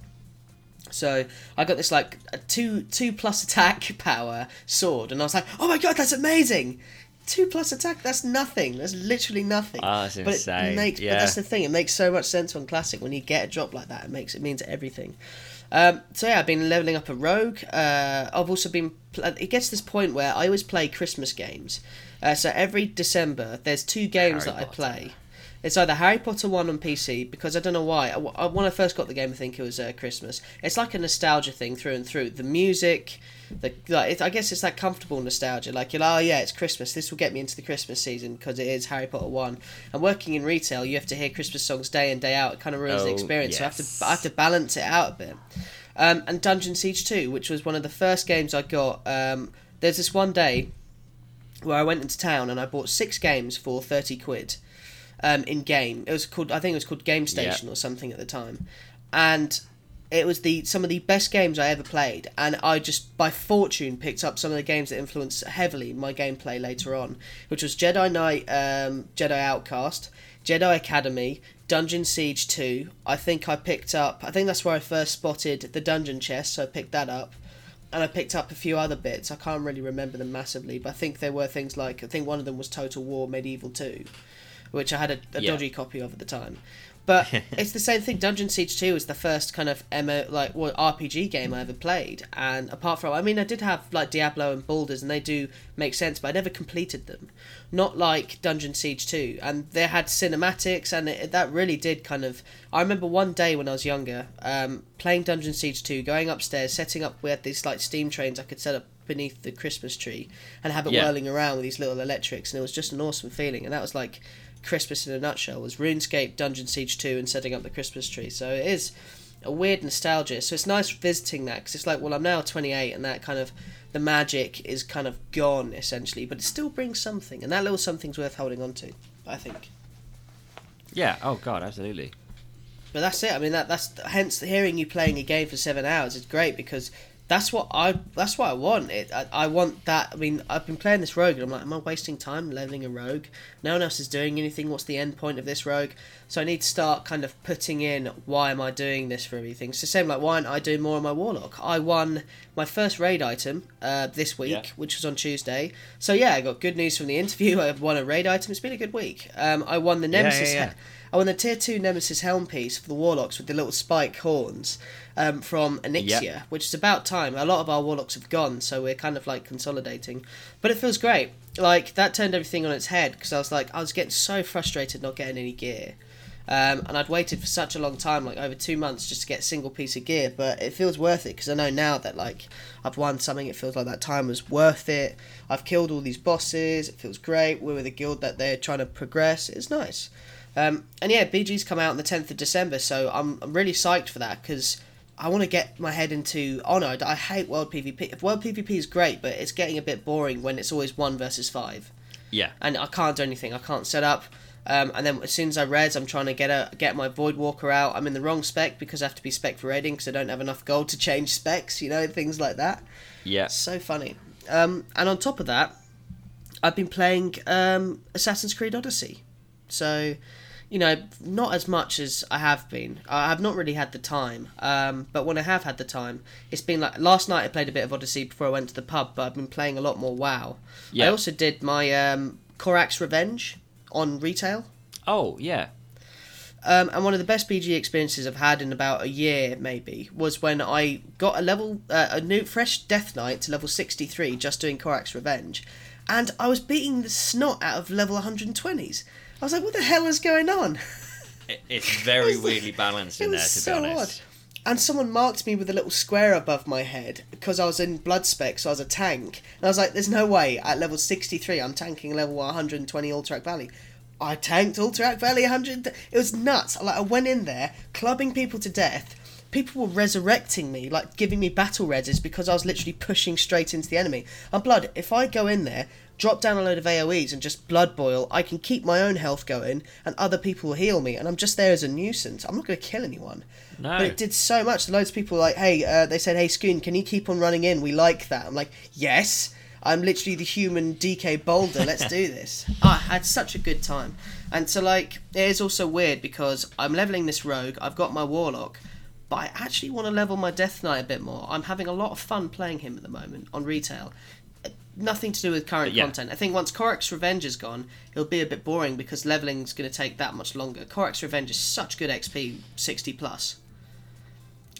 So I got this like a two two plus attack power sword, and I was like, oh my god, that's amazing. Two plus attack, that's nothing. That's literally nothing. Oh, that's but insane. It makes, Yeah. But that's the thing. It makes so much sense on classic when you get a drop like that. It makes it means everything. Um, so yeah, I've been leveling up a rogue. Uh, I've also been. Pl- it gets to this point where I always play Christmas games. Uh, so every December, there's two games Harry that I play. It's either Harry Potter one on PC because I don't know why. I, I- when I first got the game, I think it was uh, Christmas. It's like a nostalgia thing through and through. The music, the like, it, I guess it's that comfortable nostalgia. Like you're like, oh yeah, it's Christmas. This will get me into the Christmas season because it is Harry Potter one. And working in retail, you have to hear Christmas songs day in day out. It kind of ruins the Oh, experience. So I have to I have to balance it out a bit. Um, and Dungeon Siege 2, which was one of the first games I got. Um, there's this one day where I went into town and I bought six games for 30 quid um, in game. It was called, I think it was called Game Station or something at the time. And it was the some of the best games I ever played, and I just by fortune picked up some of the games that influenced heavily my gameplay later on, which was Jedi Knight, um, Jedi Outcast, Jedi Academy, Dungeon Siege Two. I think I picked up. I think that's where I first spotted the dungeon chest, so I picked that up. And I picked up a few other bits. I can't really remember them massively, but I think there were things like I think one of them was Total War Medieval Two, which I had a, a Yeah. dodgy copy of at the time. But it's the same thing. Dungeon Siege Two was the first kind of MO like well, RPG game I ever played, and apart from, I mean, I did have like Diablo and Baldur's, and they do make sense, but I never completed them. Not like Dungeon Siege Two, and they had cinematics, and it, that really did kind of. I remember one day when I was younger, um, playing Dungeon Siege Two, going upstairs, setting up. We had these like steam trains I could set up beneath the Christmas tree, and have it Yeah. whirling around with these little electrics, and it was just an awesome feeling, and that was like Christmas in a nutshell was RuneScape, Dungeon Siege 2, and setting up the Christmas tree. So it is a weird nostalgia. So it's nice visiting that because it's like, well, I'm now 28, and that kind of the magic is kind of gone essentially, but it still brings something, and that little something's worth holding on to, I think. Yeah. Oh God, absolutely. But that's it. I mean, that that's hence hearing you playing a game for seven hours is great because That's what I. That's what I want. It. I, I want that. I mean, I've been playing this rogue, and I'm like, am I wasting time leveling a rogue? No one else is doing anything. What's the end point of this rogue? So I need to start kind of putting in why am I doing this for everything. The same like why aren't I doing more on my warlock? I won my first raid item uh, this week, Yeah. which was on Tuesday. So yeah, I got good news from the interview. I have won a raid item. It's been a good week. Um, I won the Yeah, yeah, Nemesis. yeah. I won the tier two Nemesis helm piece for the warlocks with the little spike horns um, from Onyxia, Yep. which is about time. A lot of our warlocks have gone, so we're kind of like consolidating. But it feels great. Like that turned everything on its head because I was like, I was getting so frustrated not getting any gear. Um, and I'd waited for such a long time, like over two months, just to get a single piece of gear. But it feels worth it because I know now that like I've won something. It feels like that time was worth it. I've killed all these bosses. It feels great. We're with a guild that they're trying to progress. It's nice. Um, and yeah, BG's come out on the 10th of December, so I'm, I'm really psyched for that because I want to get my head into Honor. I hate World PvP. World PvP is great, but it's getting a bit boring when it's always one versus five Yeah. and I can't do anything. I can't set up. Um, and then as soon as I res, I'm trying to get a get my Void Walker out. I'm in the wrong spec because I have to be spec for raiding because I don't have enough gold to change specs. You know things like that. Yeah. So funny. Um, and on top of that, I've been playing um, Assassin's Creed Odyssey. So, you know, not as much as I have been. I have not really had the time. Um, but when I have had the time, it's been like last night I played a bit of Odyssey before I went to the pub, but I've been playing a lot more WoW. I also did my um, Korrak's Revenge on retail. Oh yeah. Um, and one of the best BG experiences I've had in about a year, maybe, was when I got a level, uh, a new fresh Death Knight to level sixty three, just doing Korrak's Revenge, and I was beating the snot out of level one hundred and twenties. I was like, "What the hell is going on?" It, it's very weirdly balanced in there, to so be honest. And someone marked me with a little square above my head because I was in blood spec, so I was a tank. And I was like, "There's no way at level sixty three I'm tanking level one hundred and twenty Alterac Valley." I tanked Alterac Valley 100. It was nuts. Like I went in there, clubbing people to death. People were resurrecting me, like giving me battle reses because I was literally pushing straight into the enemy. And blood, if I go in there, drop down a load of AoEs and just blood boil, I can keep my own health going, and other people will heal me. And I'm just there as a nuisance. I'm not going to kill anyone. No. But it did so much. Loads of people were like, hey, uh, they said, hey, Scoon, can you keep on running in? We like that. I'm like, yes. I'm literally the human DK Boulder. Let's do this. I had such a good time. And so, like, it is also weird because I'm leveling this rogue. I've got my warlock. But I actually want to level my Death Knight a bit more. I'm having a lot of fun playing him at the moment on retail. Uh, Nothing to do with current yeah. content. I think once Korrak's Revenge is gone, it'll be a bit boring because leveling's going to take that much longer. Korrak's Revenge is such good XP, 60 plus.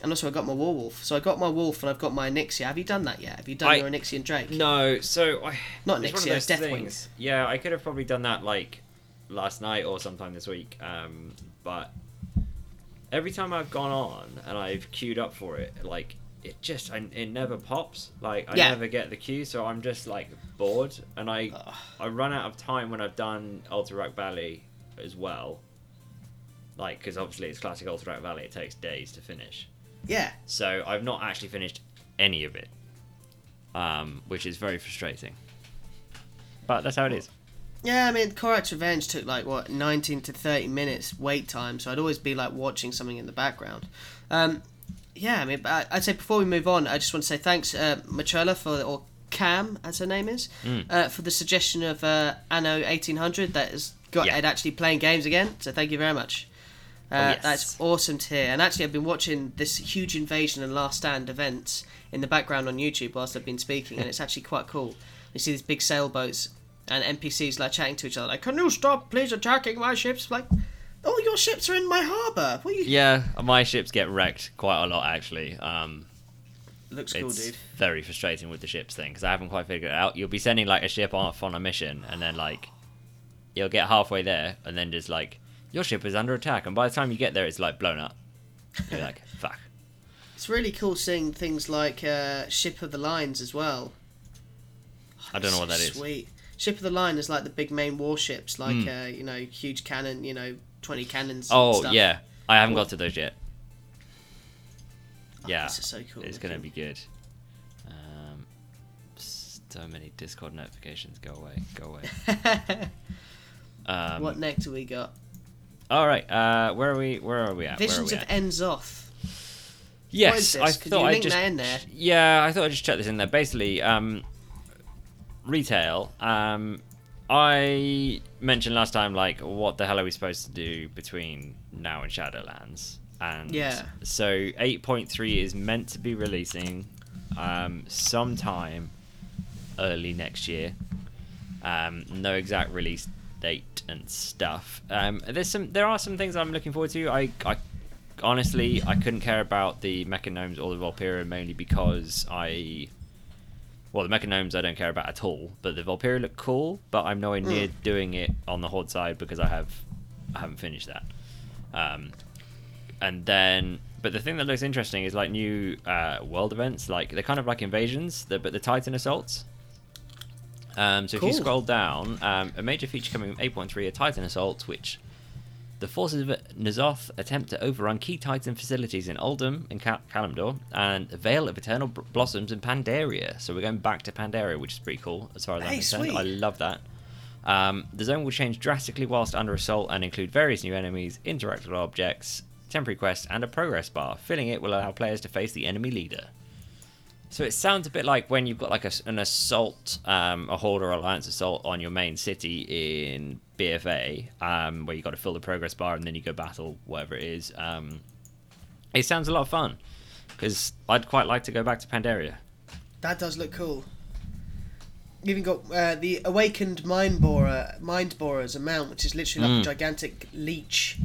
And also, I got my Warwolf. So I got my Wolf and I've got my Onyxia. Have you done that yet? Have you done I- your and Drake? No, so I Not it's one of Nixia, Deathwing. Yeah, I could have probably done that like last night or sometime this week. Um, but every time I've gone on and I've queued up for it, like it just I, it never pops. Like I Yeah. never get the cue, so I'm just like bored, and I Ugh. I run out of time when I've done Alterac Valley as well. Like, because obviously it's classic Alterac Valley, it takes days to finish. Yeah. So I've not actually finished any of it, um, which is very frustrating. But that's how it is. Yeah, I mean, Korrak's Revenge took like what 19 to 30 minutes wait time, so I'd always be like watching something in the background. Um, yeah, I mean, I- I'd say before we move on, I just want to say thanks, uh, for or Cam as her name is, Mm. uh, for the suggestion of uh, Anno 1800 that has got Yeah. Ed actually playing games again. So thank you very much. Uh, yes. That's awesome to hear. And actually, I've been watching this huge invasion and Last Stand events in the background on YouTube whilst I've been speaking, and it's actually quite cool. You see these big sailboats and NPCs like chatting to each other, like, "Can you stop, please, attacking my ships?" Like, oh, your ships are in my harbour. What you? Yeah, my ships get wrecked quite a lot actually. Um, Looks cool, it's dude. very frustrating with the ships thing because I haven't quite figured it out. You'll be sending like a ship off on a mission, and then like you'll get halfway there, and then just like your ship is under attack, and by the time you get there, it's like blown up. You're like, fuck. It's really cool seeing things like uh, Ship of the Lines as well. I don't know what So that is. Sweet. Ship of the Line is like the big main warships, like Hmm. uh, you know, huge cannon, you know, twenty cannons. Oh and stuff. yeah, I haven't got to those yet. Oh, Yeah, this is so cool. It's gonna be good. Um, so many Discord notifications. Go away. Go away. Um, what next have we got? All right. Uh, where are we? Where are we at? Visions of we at? Yes, what is this? I thought I'd just in there? Yeah, I thought I'd just check this in there. Basically, um, retail. Um, I mentioned last time, like, what the hell are we supposed to do between now and Shadowlands? And Yeah. so 8.3 is meant to be releasing um, sometime early next year. Um, no exact release date and stuff. Um, there's some, there are some things I'm looking forward to. I, I honestly, I couldn't care about the Mechagnomes or the Vulpera mainly because I. Well, the Mechagnomes I don't care about at all, but the Vulpera look cool, but I'm nowhere near doing it on the Horde side because I have I haven't finished that. Um, and then, but the thing that looks interesting is like new uh, world events, like they're kind of like invasions, the, but the Titan assaults. Um, so if you scroll down, um, a major feature coming from 8.3 are Titan assaults, which the forces of N'Zoth attempt to overrun key Titan facilities in Uldum and Cal- Kalimdor and Vale of Eternal Blossoms in Pandaria. So we're going back to Pandaria, which is pretty cool as far as I'm concerned. sweet. I love that. Um, the zone will change drastically whilst under assault and include various new enemies, interactable objects, temporary quests, and a progress bar. Filling it will allow players to face the enemy leader. So it sounds a bit like when you've got like a, an assault, um, a horde or alliance assault on your main city in BFA, um, where you got to fill the progress bar and then you go battle whatever it is. Um, it sounds a lot of fun because I'd quite like to go back to Pandaria. That does look cool. You've even got uh, the awakened mind borer, mind borer's amount, which is literally like Mm. a gigantic leech.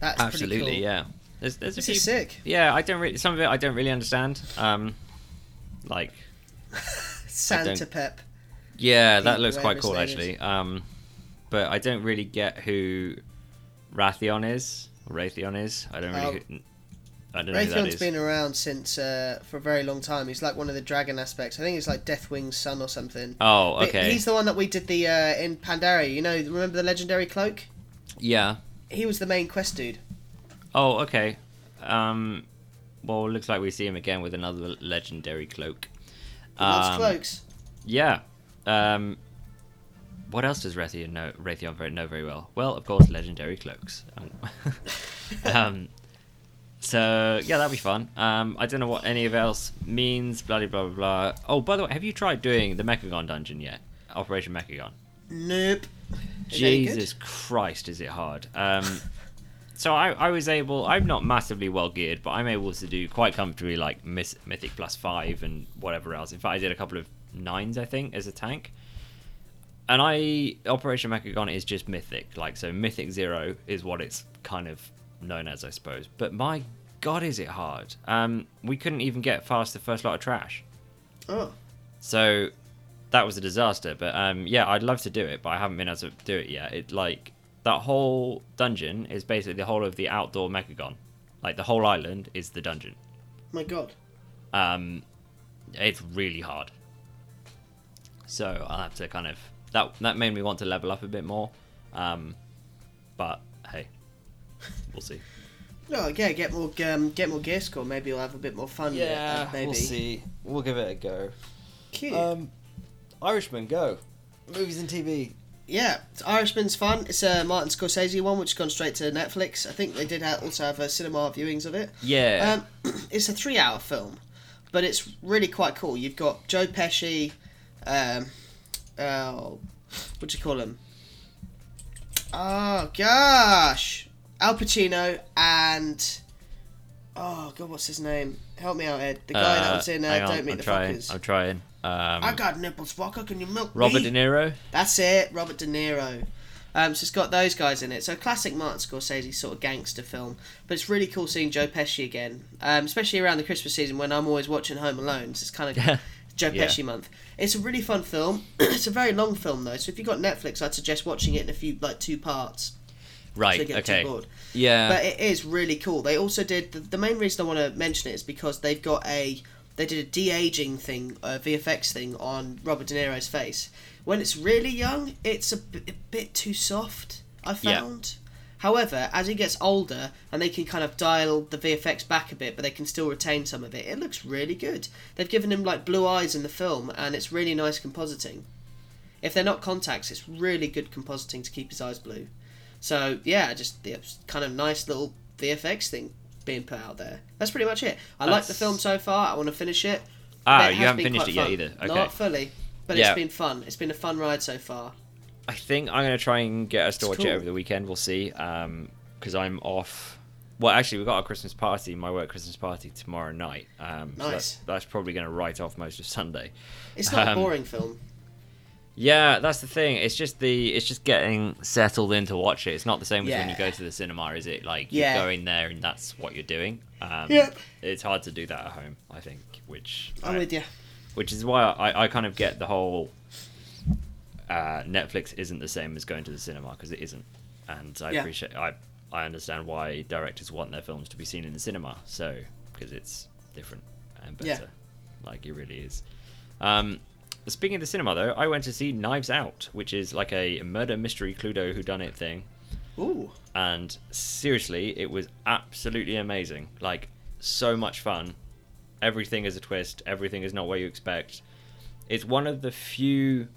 That's Absolutely, pretty cool. yeah. There's, there's a This few. is sick. Yeah, I don't really. Some of it I don't really understand. Um, like Santa Pep. Yeah, that looks quite cool actually. Um, but I don't really get who Wrathion is. Or Wrathion is. I don't really. Who- I don't know who that Wrathion's been around since uh, for a very long time. He's like one of the dragon aspects. I think he's like Deathwing's son or something. Oh, But okay. He's the one that we did the uh, in Pandaria. You know, remember the legendary cloak? Yeah. He was the main quest dude. Oh, okay. Um, well, it looks like we see him again with another legendary cloak. He loves Um, cloaks. Yeah. Um, what else does Wrathion know, Wrathion very, know very well? Well, of course, legendary cloaks. Um, um, so yeah, that'll be fun. Um, I don't know what any of else means. Blah blah blah blah. Oh, by the way, have you tried doing the Mechagon dungeon yet? Operation Mechagon. Nope. Is that any good? Jesus Christ, is it hard? Um, so I, I was able. I'm not massively well geared, but I'm able to do quite comfortably like Myth, Mythic plus five and whatever else. In fact, I did a couple of nines, I think, as a tank. And I Operation Mechagon is just Mythic, like so. Mythic Zero is what it's kind of known as, I suppose. But my God, is it hard? Um, we couldn't even get past the first lot of trash. Oh, So that was a disaster. But um, yeah, I'd love to do it, but I haven't been able to do it yet. It like that whole dungeon is basically the whole of the outdoor Mechagon. Like the whole island is the dungeon. my god. Um, it's really hard. So I'll have to kind of that that made me want to level up a bit more. Um, but hey, we'll see. Oh yeah, get more um, get more gear score. Maybe you'll have a bit more fun. with it, uh, maybe. see. We'll give it a go. Cute. Um, Irishman, go. Movies and TV. yeah, Irishman's fun. It's a Martin Scorsese one, which has gone straight to Netflix. I think they did ha- also have a cinema viewings of it. Yeah. Um, it's a three-hour film, but it's really quite cool. You've got Joe Pesci, um, oh, what do you call him? Oh gosh, Al Pacino and oh god, what's his name? Help me out, Ed. The guy that Uh, was in uh, on, Don't Meet I'm the trying. Fuckers. I'm trying. Um, I got nipples, fucker. Can you milk Robert me? De Niro. That's it, Robert De Niro. Um, so it's got those guys in it. So classic Martin Scorsese sort of gangster film. But it's really cool seeing Joe Pesci again, um, especially around the Christmas season when I'm always watching Home Alone. So it's kind of Joe Yeah. Pesci month. It's a really fun film. it's a very long film though, so if you've got Netflix, I'd suggest watching it in a few like two parts. So Right. you get okay. too bored. Yeah. But it is really cool. They also did the, the main reason I want to mention it is because they've got a they did a de aging thing, a VFX thing on Robert De Niro's face. When it's really young, it's a, b- a bit too soft. I Yeah. However, as he gets older and they can kind of dial the VFX back a bit, but they can still retain some of it, it looks really good. They've given him like blue eyes in the film, and it's really nice compositing. If they're not contacts, it's really good compositing to keep his eyes blue. So yeah, just the kind of nice little VFX thing. being put out there. That's pretty much it. I like the film so far. I want to finish it. Ah, it you haven't finished it yet fun. either. Okay. Not fully, but Yeah. it's been fun. It's been a fun ride so far. I think I'm gonna try and get us to watch cool. it over the weekend. We'll see. Um, because I'm off. Well, actually, we've got a Christmas party, my work Christmas party tomorrow night. Um, so Nice. that's, that's probably gonna write off most of Sunday. It's not a Um, boring film. Yeah, that's the thing. It's just the it's just getting settled in to watch it. It's not the same as when you go to the cinema, is it? Like Yeah. you're going there and that's what you're doing. Um, Yep. It's hard to do that at home, I think. Which I'm I- with you. which is why I, I kind of get the whole uh, Netflix isn't the same as going to the cinema because it isn't, and I Yeah. appreciate I I understand why directors want their films to be seen in the cinema, so because it's different and better, Yeah. like it really is. Um, speaking of the cinema though, I went to see Knives Out, which is like a murder mystery Cluedo whodunit thing Ooh. and seriously, it was absolutely amazing. Like so much fun. Everything is a twist. Everything is not what you expect. It's one of the few.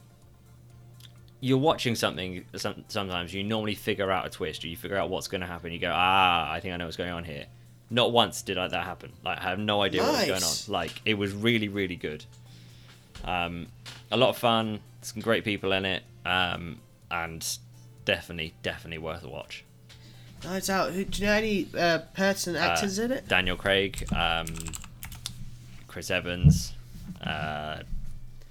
You're watching something. Some, sometimes you normally figure out a twist, or you figure out what's going to happen. You go, ah, I think I know what's going on here. Not once did I, that happen. Like I have no idea what was going on. Like it was really, really good. Um, a lot of fun. Some great people in it. Um, and definitely, definitely worth a watch. Nice out. Who, do you know any uh, pertinent actors Uh, in it? Daniel Craig, um, Chris Evans, uh,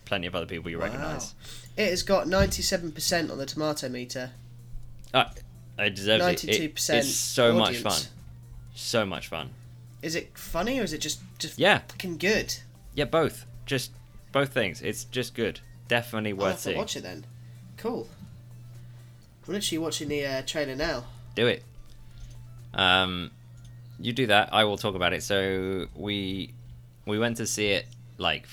plenty of other people you Wow. recognise. It has got 97% on the tomato meter. Uh, it deserves it. it. 92% It's so much fun. So much fun. Is it funny or is it just just Yeah, fucking good? yeah, both. Just both things. It's just good. Definitely I'll worth have to seeing. watch it then. Cool. I'm literally watching the uh, trailer now. Do it. Um, you do that. I will talk about it. So we we went to see it like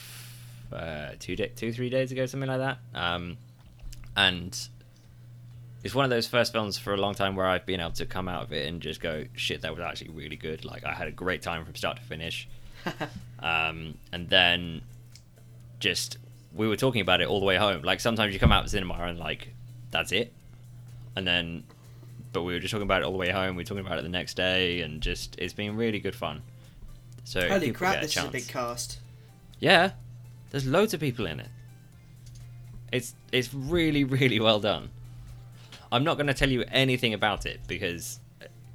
uh, two day, two three days ago, something like that. Um, and it's one of those first films for a long time where I've been able to come out of it and just go, shit, that was actually really good. Like I had a great time from start to finish. um, and then just we were talking about it all the way home. Like sometimes you come out of cinema and like that's it, and then but we were just talking about it all the way home. We were talking about it the next day, and just it's been really good fun. So Holy crap, this is a big cast. yeah, there's loads of people in it. It's it's really really well done. I'm not going to tell you anything about it because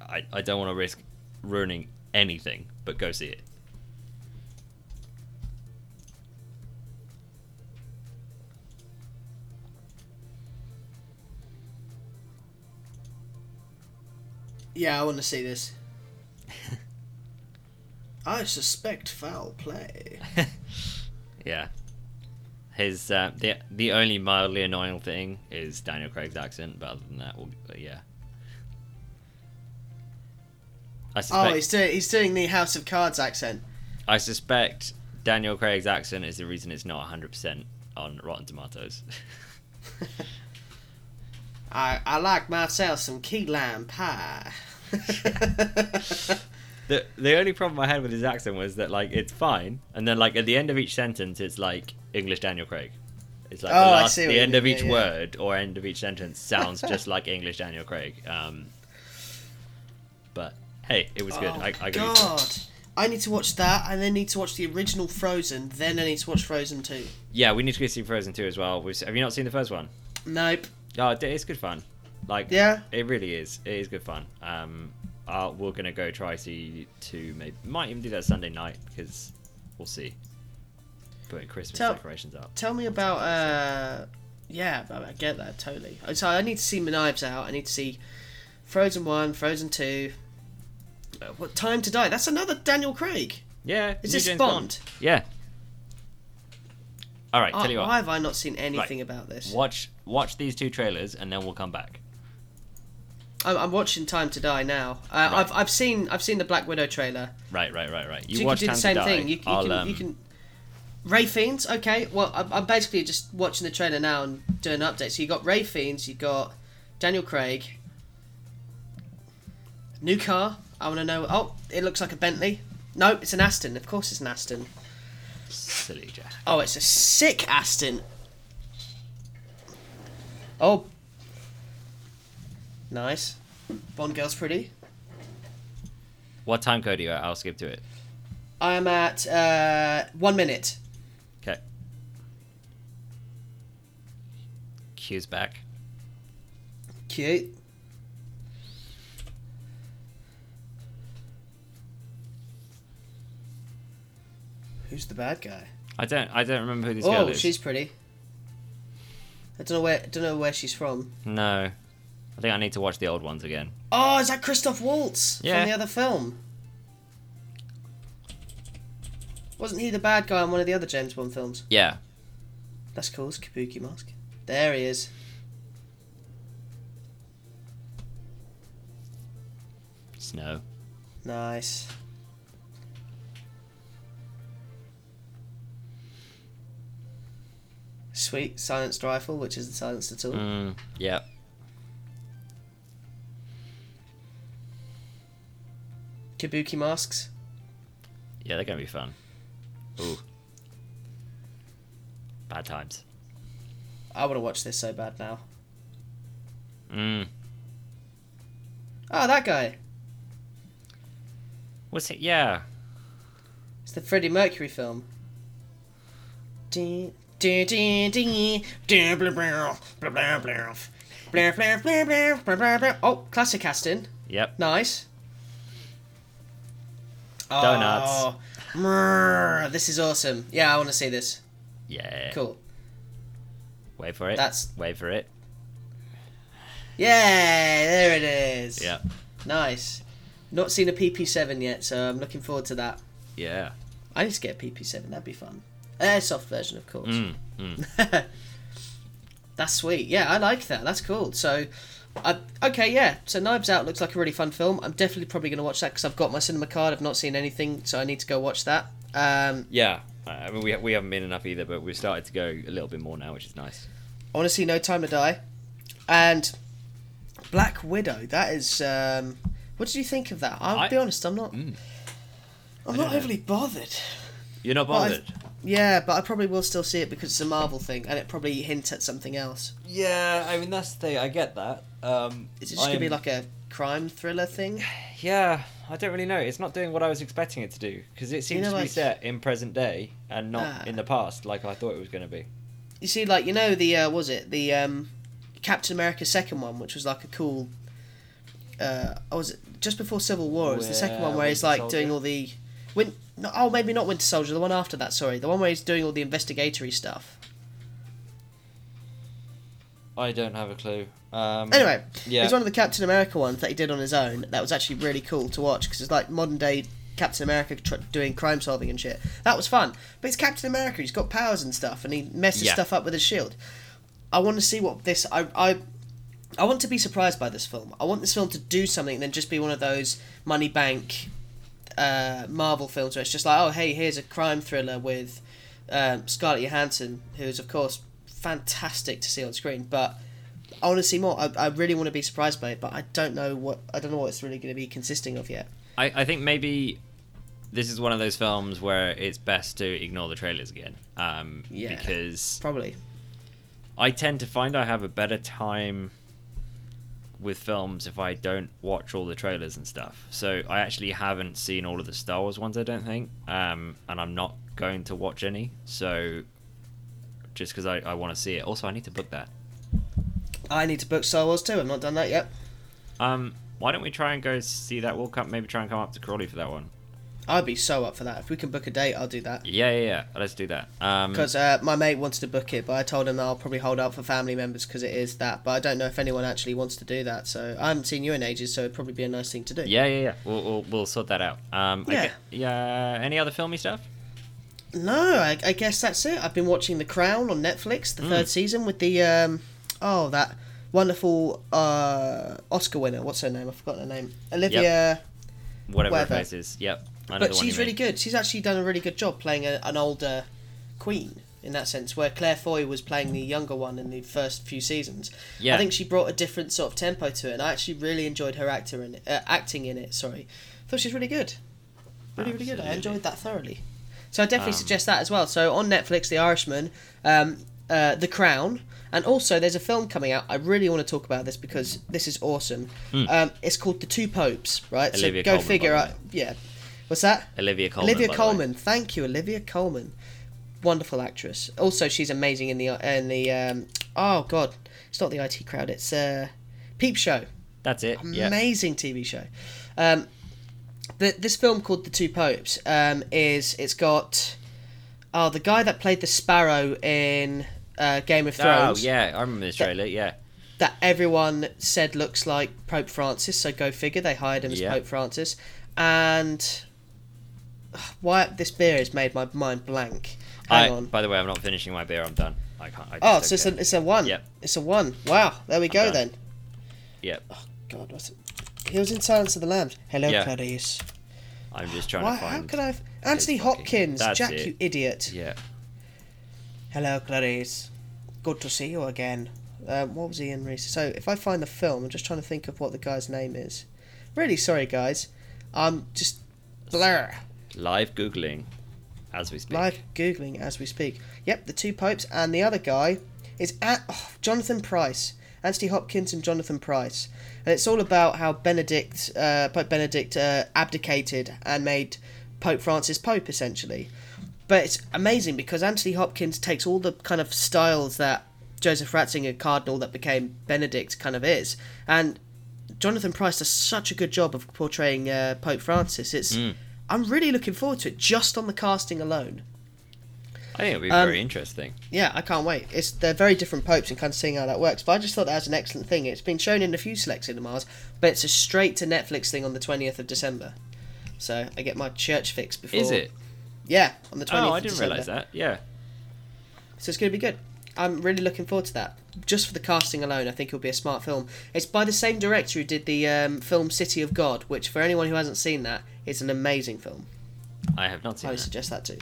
I I don't want to risk ruining anything. But go see it. Yeah, I want to see this. I suspect foul play. yeah. His uh, the the only mildly annoying thing is Daniel Craig's accent, but other than that, we'll, yeah. I suspect, Oh, he's doing he's doing the House of Cards accent. I suspect Daniel Craig's accent is the reason it's not 100% on Rotten Tomatoes. I I like myself some key lime pie. the the only problem I had with his accent was that like it's fine, and then like at the end of each sentence, it's like English Daniel Craig. It's like Oh, the last, see the end mean, of each yeah, word or end of each sentence sounds just like English Daniel Craig. Um, but hey, it was good. Oh, I, I. God. I need to watch that, and then need to watch the original Frozen. Then I need to watch Frozen 2. Yeah, we need to go see Frozen 2 as well. We've, have you not seen the first one? Nope. Oh, it's good fun. Like, Yeah. it really is. It is good fun. Um, uh, we're gonna go try see to Maybe might even do that Sunday night because we'll see. Putting Christmas Tell- decorations up. Tell me about. uh Yeah, I get that totally. So I need to see my Knives Out. I need to see Frozen 1, Frozen 2. Uh, what Time to Die? That's another Daniel Craig. Yeah. Is this James Bond? Yeah. All right. Oh, Tell you what. why have I not seen anything about this? Watch watch these two trailers and then we'll come back. I'm, I'm watching Time to Die now. Uh, Right. I've, I've seen I've seen the Black Widow trailer. Right. Right. Right. Right. You So you watch can do Time the same to Die. thing. You, you I'll, can um, you can. Ralph Fiennes, okay. Well, I'm, I'm basically just watching the trailer now and doing an update. So you got Ralph Fiennes, you got Daniel Craig. New car. I want to know. Oh, it looks like a Bentley. No, it's an Aston. Of course, it's an Aston. Silly Jack. Oh, it's a sick Aston. Oh, nice. Bond girl's pretty. What time code are you at? I'll skip to it. I am at uh, one minute. Okay. Q's back. Cute. Who's the bad guy? I don't. I don't remember who this girl is. Oh, she's pretty. I don't know where. I Don't know where she's from. No. I think I need to watch the old ones again. Oh, is that Christoph Waltz Yeah. from the other film? Wasn't he the bad guy in one of the other James Bond films? Yeah. That's cool. It's Kabuki Mask. There he is. Snow. Nice. Sweet silenced rifle, which is the silenced tool. Mm, yeah. Kabuki masks. Yeah, they're gonna be fun. Ooh. Bad times. I want to watch this so bad now. Mm. Oh, that guy. What's it? Yeah. It's the Freddie Mercury film. Ding, ding, ding, ding, ding, blah, blah, blah, blah, blah. Blah, blah, blah, blah, blah, blah, blah. Oh, classic casting. Yep. Nice. Donuts. Oh, this is awesome. Yeah, I want to see this. Yeah. Cool. Wait for it. That's- Wait for it. Yeah, there it is. Yeah. Nice. Not seen a PP7 yet, so I'm looking forward to that. Yeah. I need to get a PP7. That'd be fun. Airsoft version, of course. Mm. Mm. That's sweet. Yeah, I like that. That's cool. So, I, okay, yeah. So Knives Out looks like a really fun film. I'm definitely probably going to watch that because I've got my cinema card. I've not seen anything, so I need to go watch that. Um, Yeah. I mean, we, we haven't been enough either, but we've started to go a little bit more now, which is nice. I want to see No Time to Die, and Black Widow. That is. Um, what did you think of that? I'll I- be honest. I'm not. Mm. I'm not don't know. overly bothered. You're not Well, I've- bothered. Yeah, but I probably will still see it because it's a Marvel thing, and it probably hints at something else. Yeah, I mean that's the thing. I get that. Um, Is it just gonna be like a crime thriller thing? Yeah, I don't really know. It's not doing what I was expecting it to do because it seems know, to be like- set in present day and not Ah. in the past, like I thought it was going to be. You see, like you know the uh, was it the um, Captain America second one, which was like a cool. Uh, oh, was it just before Civil War? It was the second one where he's Winter like doing all the. Win- no, oh, maybe not Winter Soldier. The one after that. Sorry, the one where he's doing all the investigatory stuff. I don't have a clue. Um, Anyway, yeah, it's one of the Captain America ones that he did on his own. That was actually really cool to watch because it's like modern day Captain America tr- doing crime solving and shit. That was fun. But it's Captain America. He's got powers and stuff, and he messes Yeah. stuff up with his shield. I want to see what this. I I. I want to be surprised by this film. I want this film to do something and then just be one of those money bank uh, Marvel films where it's just like, oh, hey, here's a crime thriller with um, Scarlett Johansson, who is, of course, fantastic to see on screen. But I want to see more. I, I really want to be surprised by it, but I don't know what I don't know what it's really going to be consisting of yet. I, I think maybe this is one of those films where it's best to ignore the trailers again. Um, Yeah. Because Probably. I tend to find I have a better time with films if I don't watch all the trailers and stuff. So I actually haven't seen all of the Star Wars ones, I don't think, um, and I'm not going to watch any. So just because I, I want to see it. Also, I need to book that. I need to book Star Wars too. I've not done that yet. Um, why don't we try and go see that? We'll come, maybe try and come up to Crawley for that one. I'd be so up for that. If we can book a date, I'll do that. Yeah, yeah, yeah. Let's do that. Um, Because uh, my mate wanted to book it, but I told him that I'll probably hold out for family members because it is that. But I don't know if anyone actually wants to do that. So I haven't seen you in ages, so it'd probably be a nice thing to do. yeah, yeah, yeah. We'll, we'll, we'll sort that out. Um, Yeah. yeah. Any other filmy stuff? No, I, I guess that's it. I've been watching The Crown on Netflix, the Mm. third season with the um, oh that wonderful uh, Oscar winner. What's her name? I forgot her name. Olivia. Whatever, Whatever. her face is. Yep. I But she's really mean. good. She's actually done a really good job playing a, an older queen in that sense, where Claire Foy was playing the younger one in the first few seasons. Yeah. I think she brought a different sort of tempo to it, and I actually really enjoyed her actor in it, uh, acting in it. Sorry, I thought she's really good, really really good. I enjoyed that thoroughly. So I definitely Um, suggest that as well. So on Netflix, The Irishman, um, uh, The Crown, And also, there's a film coming out. I really want to talk about this because this is awesome. Um, it's called The Two Popes, right? Olivia so go Colman, figure out. Yeah. What's that? Olivia Colman. Olivia by the way. Colman. Thank you, Olivia Colman. Wonderful actress. Also, she's amazing in the in the. Um, oh God, it's not the IT crowd. It's uh, Peep Show. That's it. Yeah. Amazing TV show. Um, the, this film called The Two Popes um, is it's got oh the guy that played the Sparrow in uh, Game of Thrones. Oh yeah, I remember this trailer. Yeah. that everyone said looks like Pope Francis. So go figure, they hired him as Yeah. Pope Francis. And why this beer has made my mind blank. Hang I, on. By the way, I'm not finishing my beer. I'm done. I can't. I Oh, so it's a, it's a one. Yep. It's a one. Wow. There we go done. then. care. Oh God, what's it? He was in Silence of the Lambs. Hello, Yeah. Clarice. I'm just trying Why? to find. How could I? Have... Anthony Hopkins. Jack, it. you idiot. Yeah. Hello, Clarice. Good to see you again. Um, what was he in recently? So, if I find the film, I'm just trying to think of what the guy's name is. Really sorry, guys. I'm just blur. Live googling, as we speak. Live googling as we speak. Yep, the two popes and the other guy is at oh, Jonathan Pryce, Anthony Hopkins and Jonathan Pryce, and it's all about how Benedict, uh, Pope Benedict, uh, abdicated and made Pope Francis Pope essentially. But it's amazing because Anthony Hopkins takes all the kind of styles that Joseph Ratzinger, Cardinal, that became Benedict, kind of is, and Jonathan Pryce does such a good job of portraying uh, Pope Francis. It's I'm really looking forward to it just on the casting alone. I think it'll be Um, very interesting. Yeah, I can't wait. It's they're very different popes and kind of seeing how that works. But I just thought that was an excellent thing. It's been shown in a few select cinemas, but it's a straight to Netflix thing on the twentieth of December. So I get my church fix before. Is it? Yeah, on the twentieth. Oh, I didn't realise that. Yeah. So it's going to be good. I'm really looking forward to that. Just for the casting alone, I think it'll be a smart film. It's by the same director who did the um, film City of God, which for anyone who hasn't seen that, is an amazing film. I have not seen I would that. suggest that too.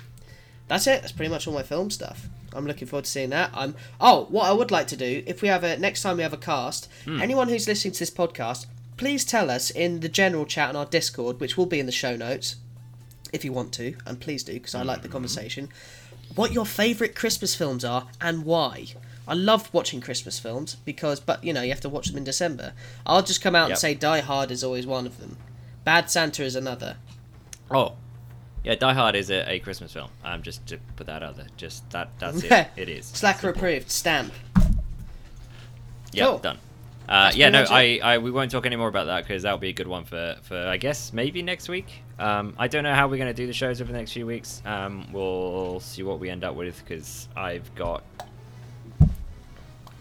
That's it. That's pretty much all my film stuff. I'm looking forward to seeing that. I'm. Oh, what I would like to do if we have a next time we have a cast, Hmm. anyone who's listening to this podcast, please tell us in the general chat on our Discord, which will be in the show notes, if you want to, and please do because I like the Hmm. conversation. What your favourite Christmas films are and why. I love watching Christmas films because, but you know, you have to watch them in December. I'll just come out and Yep. say Die Hard is always one of them. Bad Santa is another. Oh. Yeah, Die Hard is a, a Christmas film. Um, just to put that out there. Just that. That's it. It is. Slacker Simple. approved. Stamp. Yeah, Cool. done. Uh, yeah, no, pretty I, I, we won't talk any more about that because that'll be a good one for, for I guess maybe next week. Um, I don't know how we're going to do the shows over the next few weeks. Um, we'll see what we end up with because I've got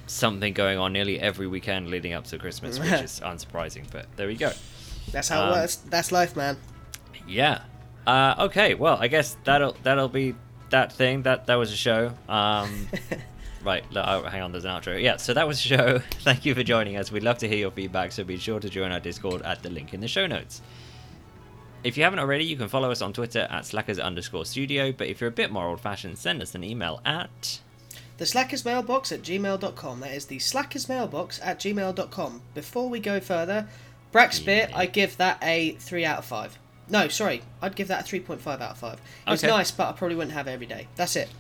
something going on nearly every weekend leading up to Christmas, which is unsurprising. But there we go. That's how Um, it works. That's life, man. Yeah. Uh, okay. Well, I guess that'll that'll be that thing. That that was a show. Um, right. Oh, hang on. There's an outro. Yeah. So that was a show. Thank you for joining us. We'd love to hear your feedback. So be sure to join our Discord at the link in the show notes. If you haven't already, you can follow us on Twitter at slackers underscore studio. But if you're a bit more old fashioned, send us an email at. The Slackers Mailbox at gmail.com. That is the Slackers Mailbox at gmail.com. Before we go further, Brakspear, Yeah. I give that a 3 out of 5. No, sorry, I'd give that a 3.5 out of 5. It's Okay. nice, but I probably wouldn't have it every day. That's it.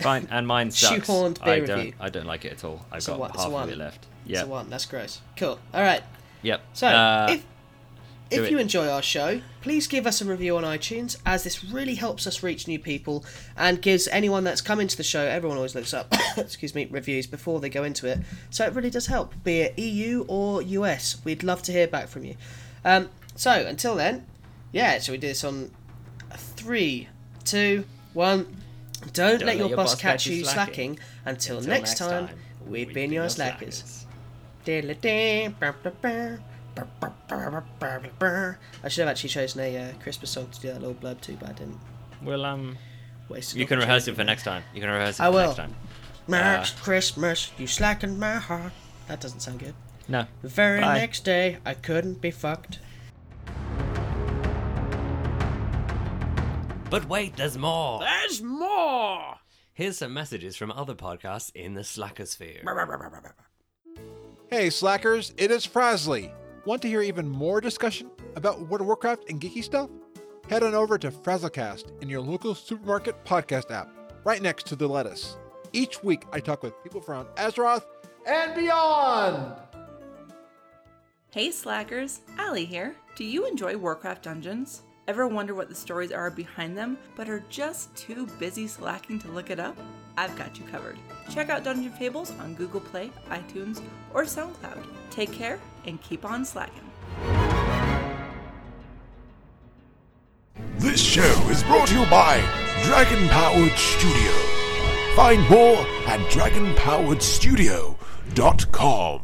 Fine, and mine sucks. Shoehorned I beer don't. review. I don't like it at all. I've It's got one- it's half of it left. It's Yeah. a 1. That's gross. Cool. Alright. Yep. So, Uh, if do if it. you enjoy our show, please give us a review on iTunes, as this really helps us reach new people and gives anyone that's come into the show. Everyone always looks up, excuse me, reviews before they go into it, so it really does help. Be it EU or US, we'd love to hear back from you. Um, so until then, yeah, So we do this on three, two, one? Don't, let, your, boss catch you slacking. Until, Until next time, we've been your slackers. I should have actually chosen a uh, Christmas song to do that little blurb to, but I didn't. Well, um, Waste you can rehearse it for next time. You can rehearse it I for will. next time. Next Uh, Christmas, you slackened my heart. That doesn't sound good. No. The very Bye. next day, I couldn't be fucked. But wait, there's more. There's more! Here's some messages from other podcasts in the Slackersphere. Hey, Slackers, it is Frasley. Want to hear even more discussion about World of Warcraft and geeky stuff? Head on over to Frazzlecast in your local supermarket podcast app, right next to the lettuce. Each week, I talk with people from Azeroth and beyond. Hey Slackers, Allie here. Do you enjoy Warcraft Dungeons? Ever wonder what the stories are behind them, but are just too busy slacking to look it up? I've got you covered. Check out Dungeon Fables on Google Play, iTunes, or SoundCloud. Take care and keep on slacking. This show is brought to you by Dragon Powered Studio. Find more at dragonpoweredstudio.com.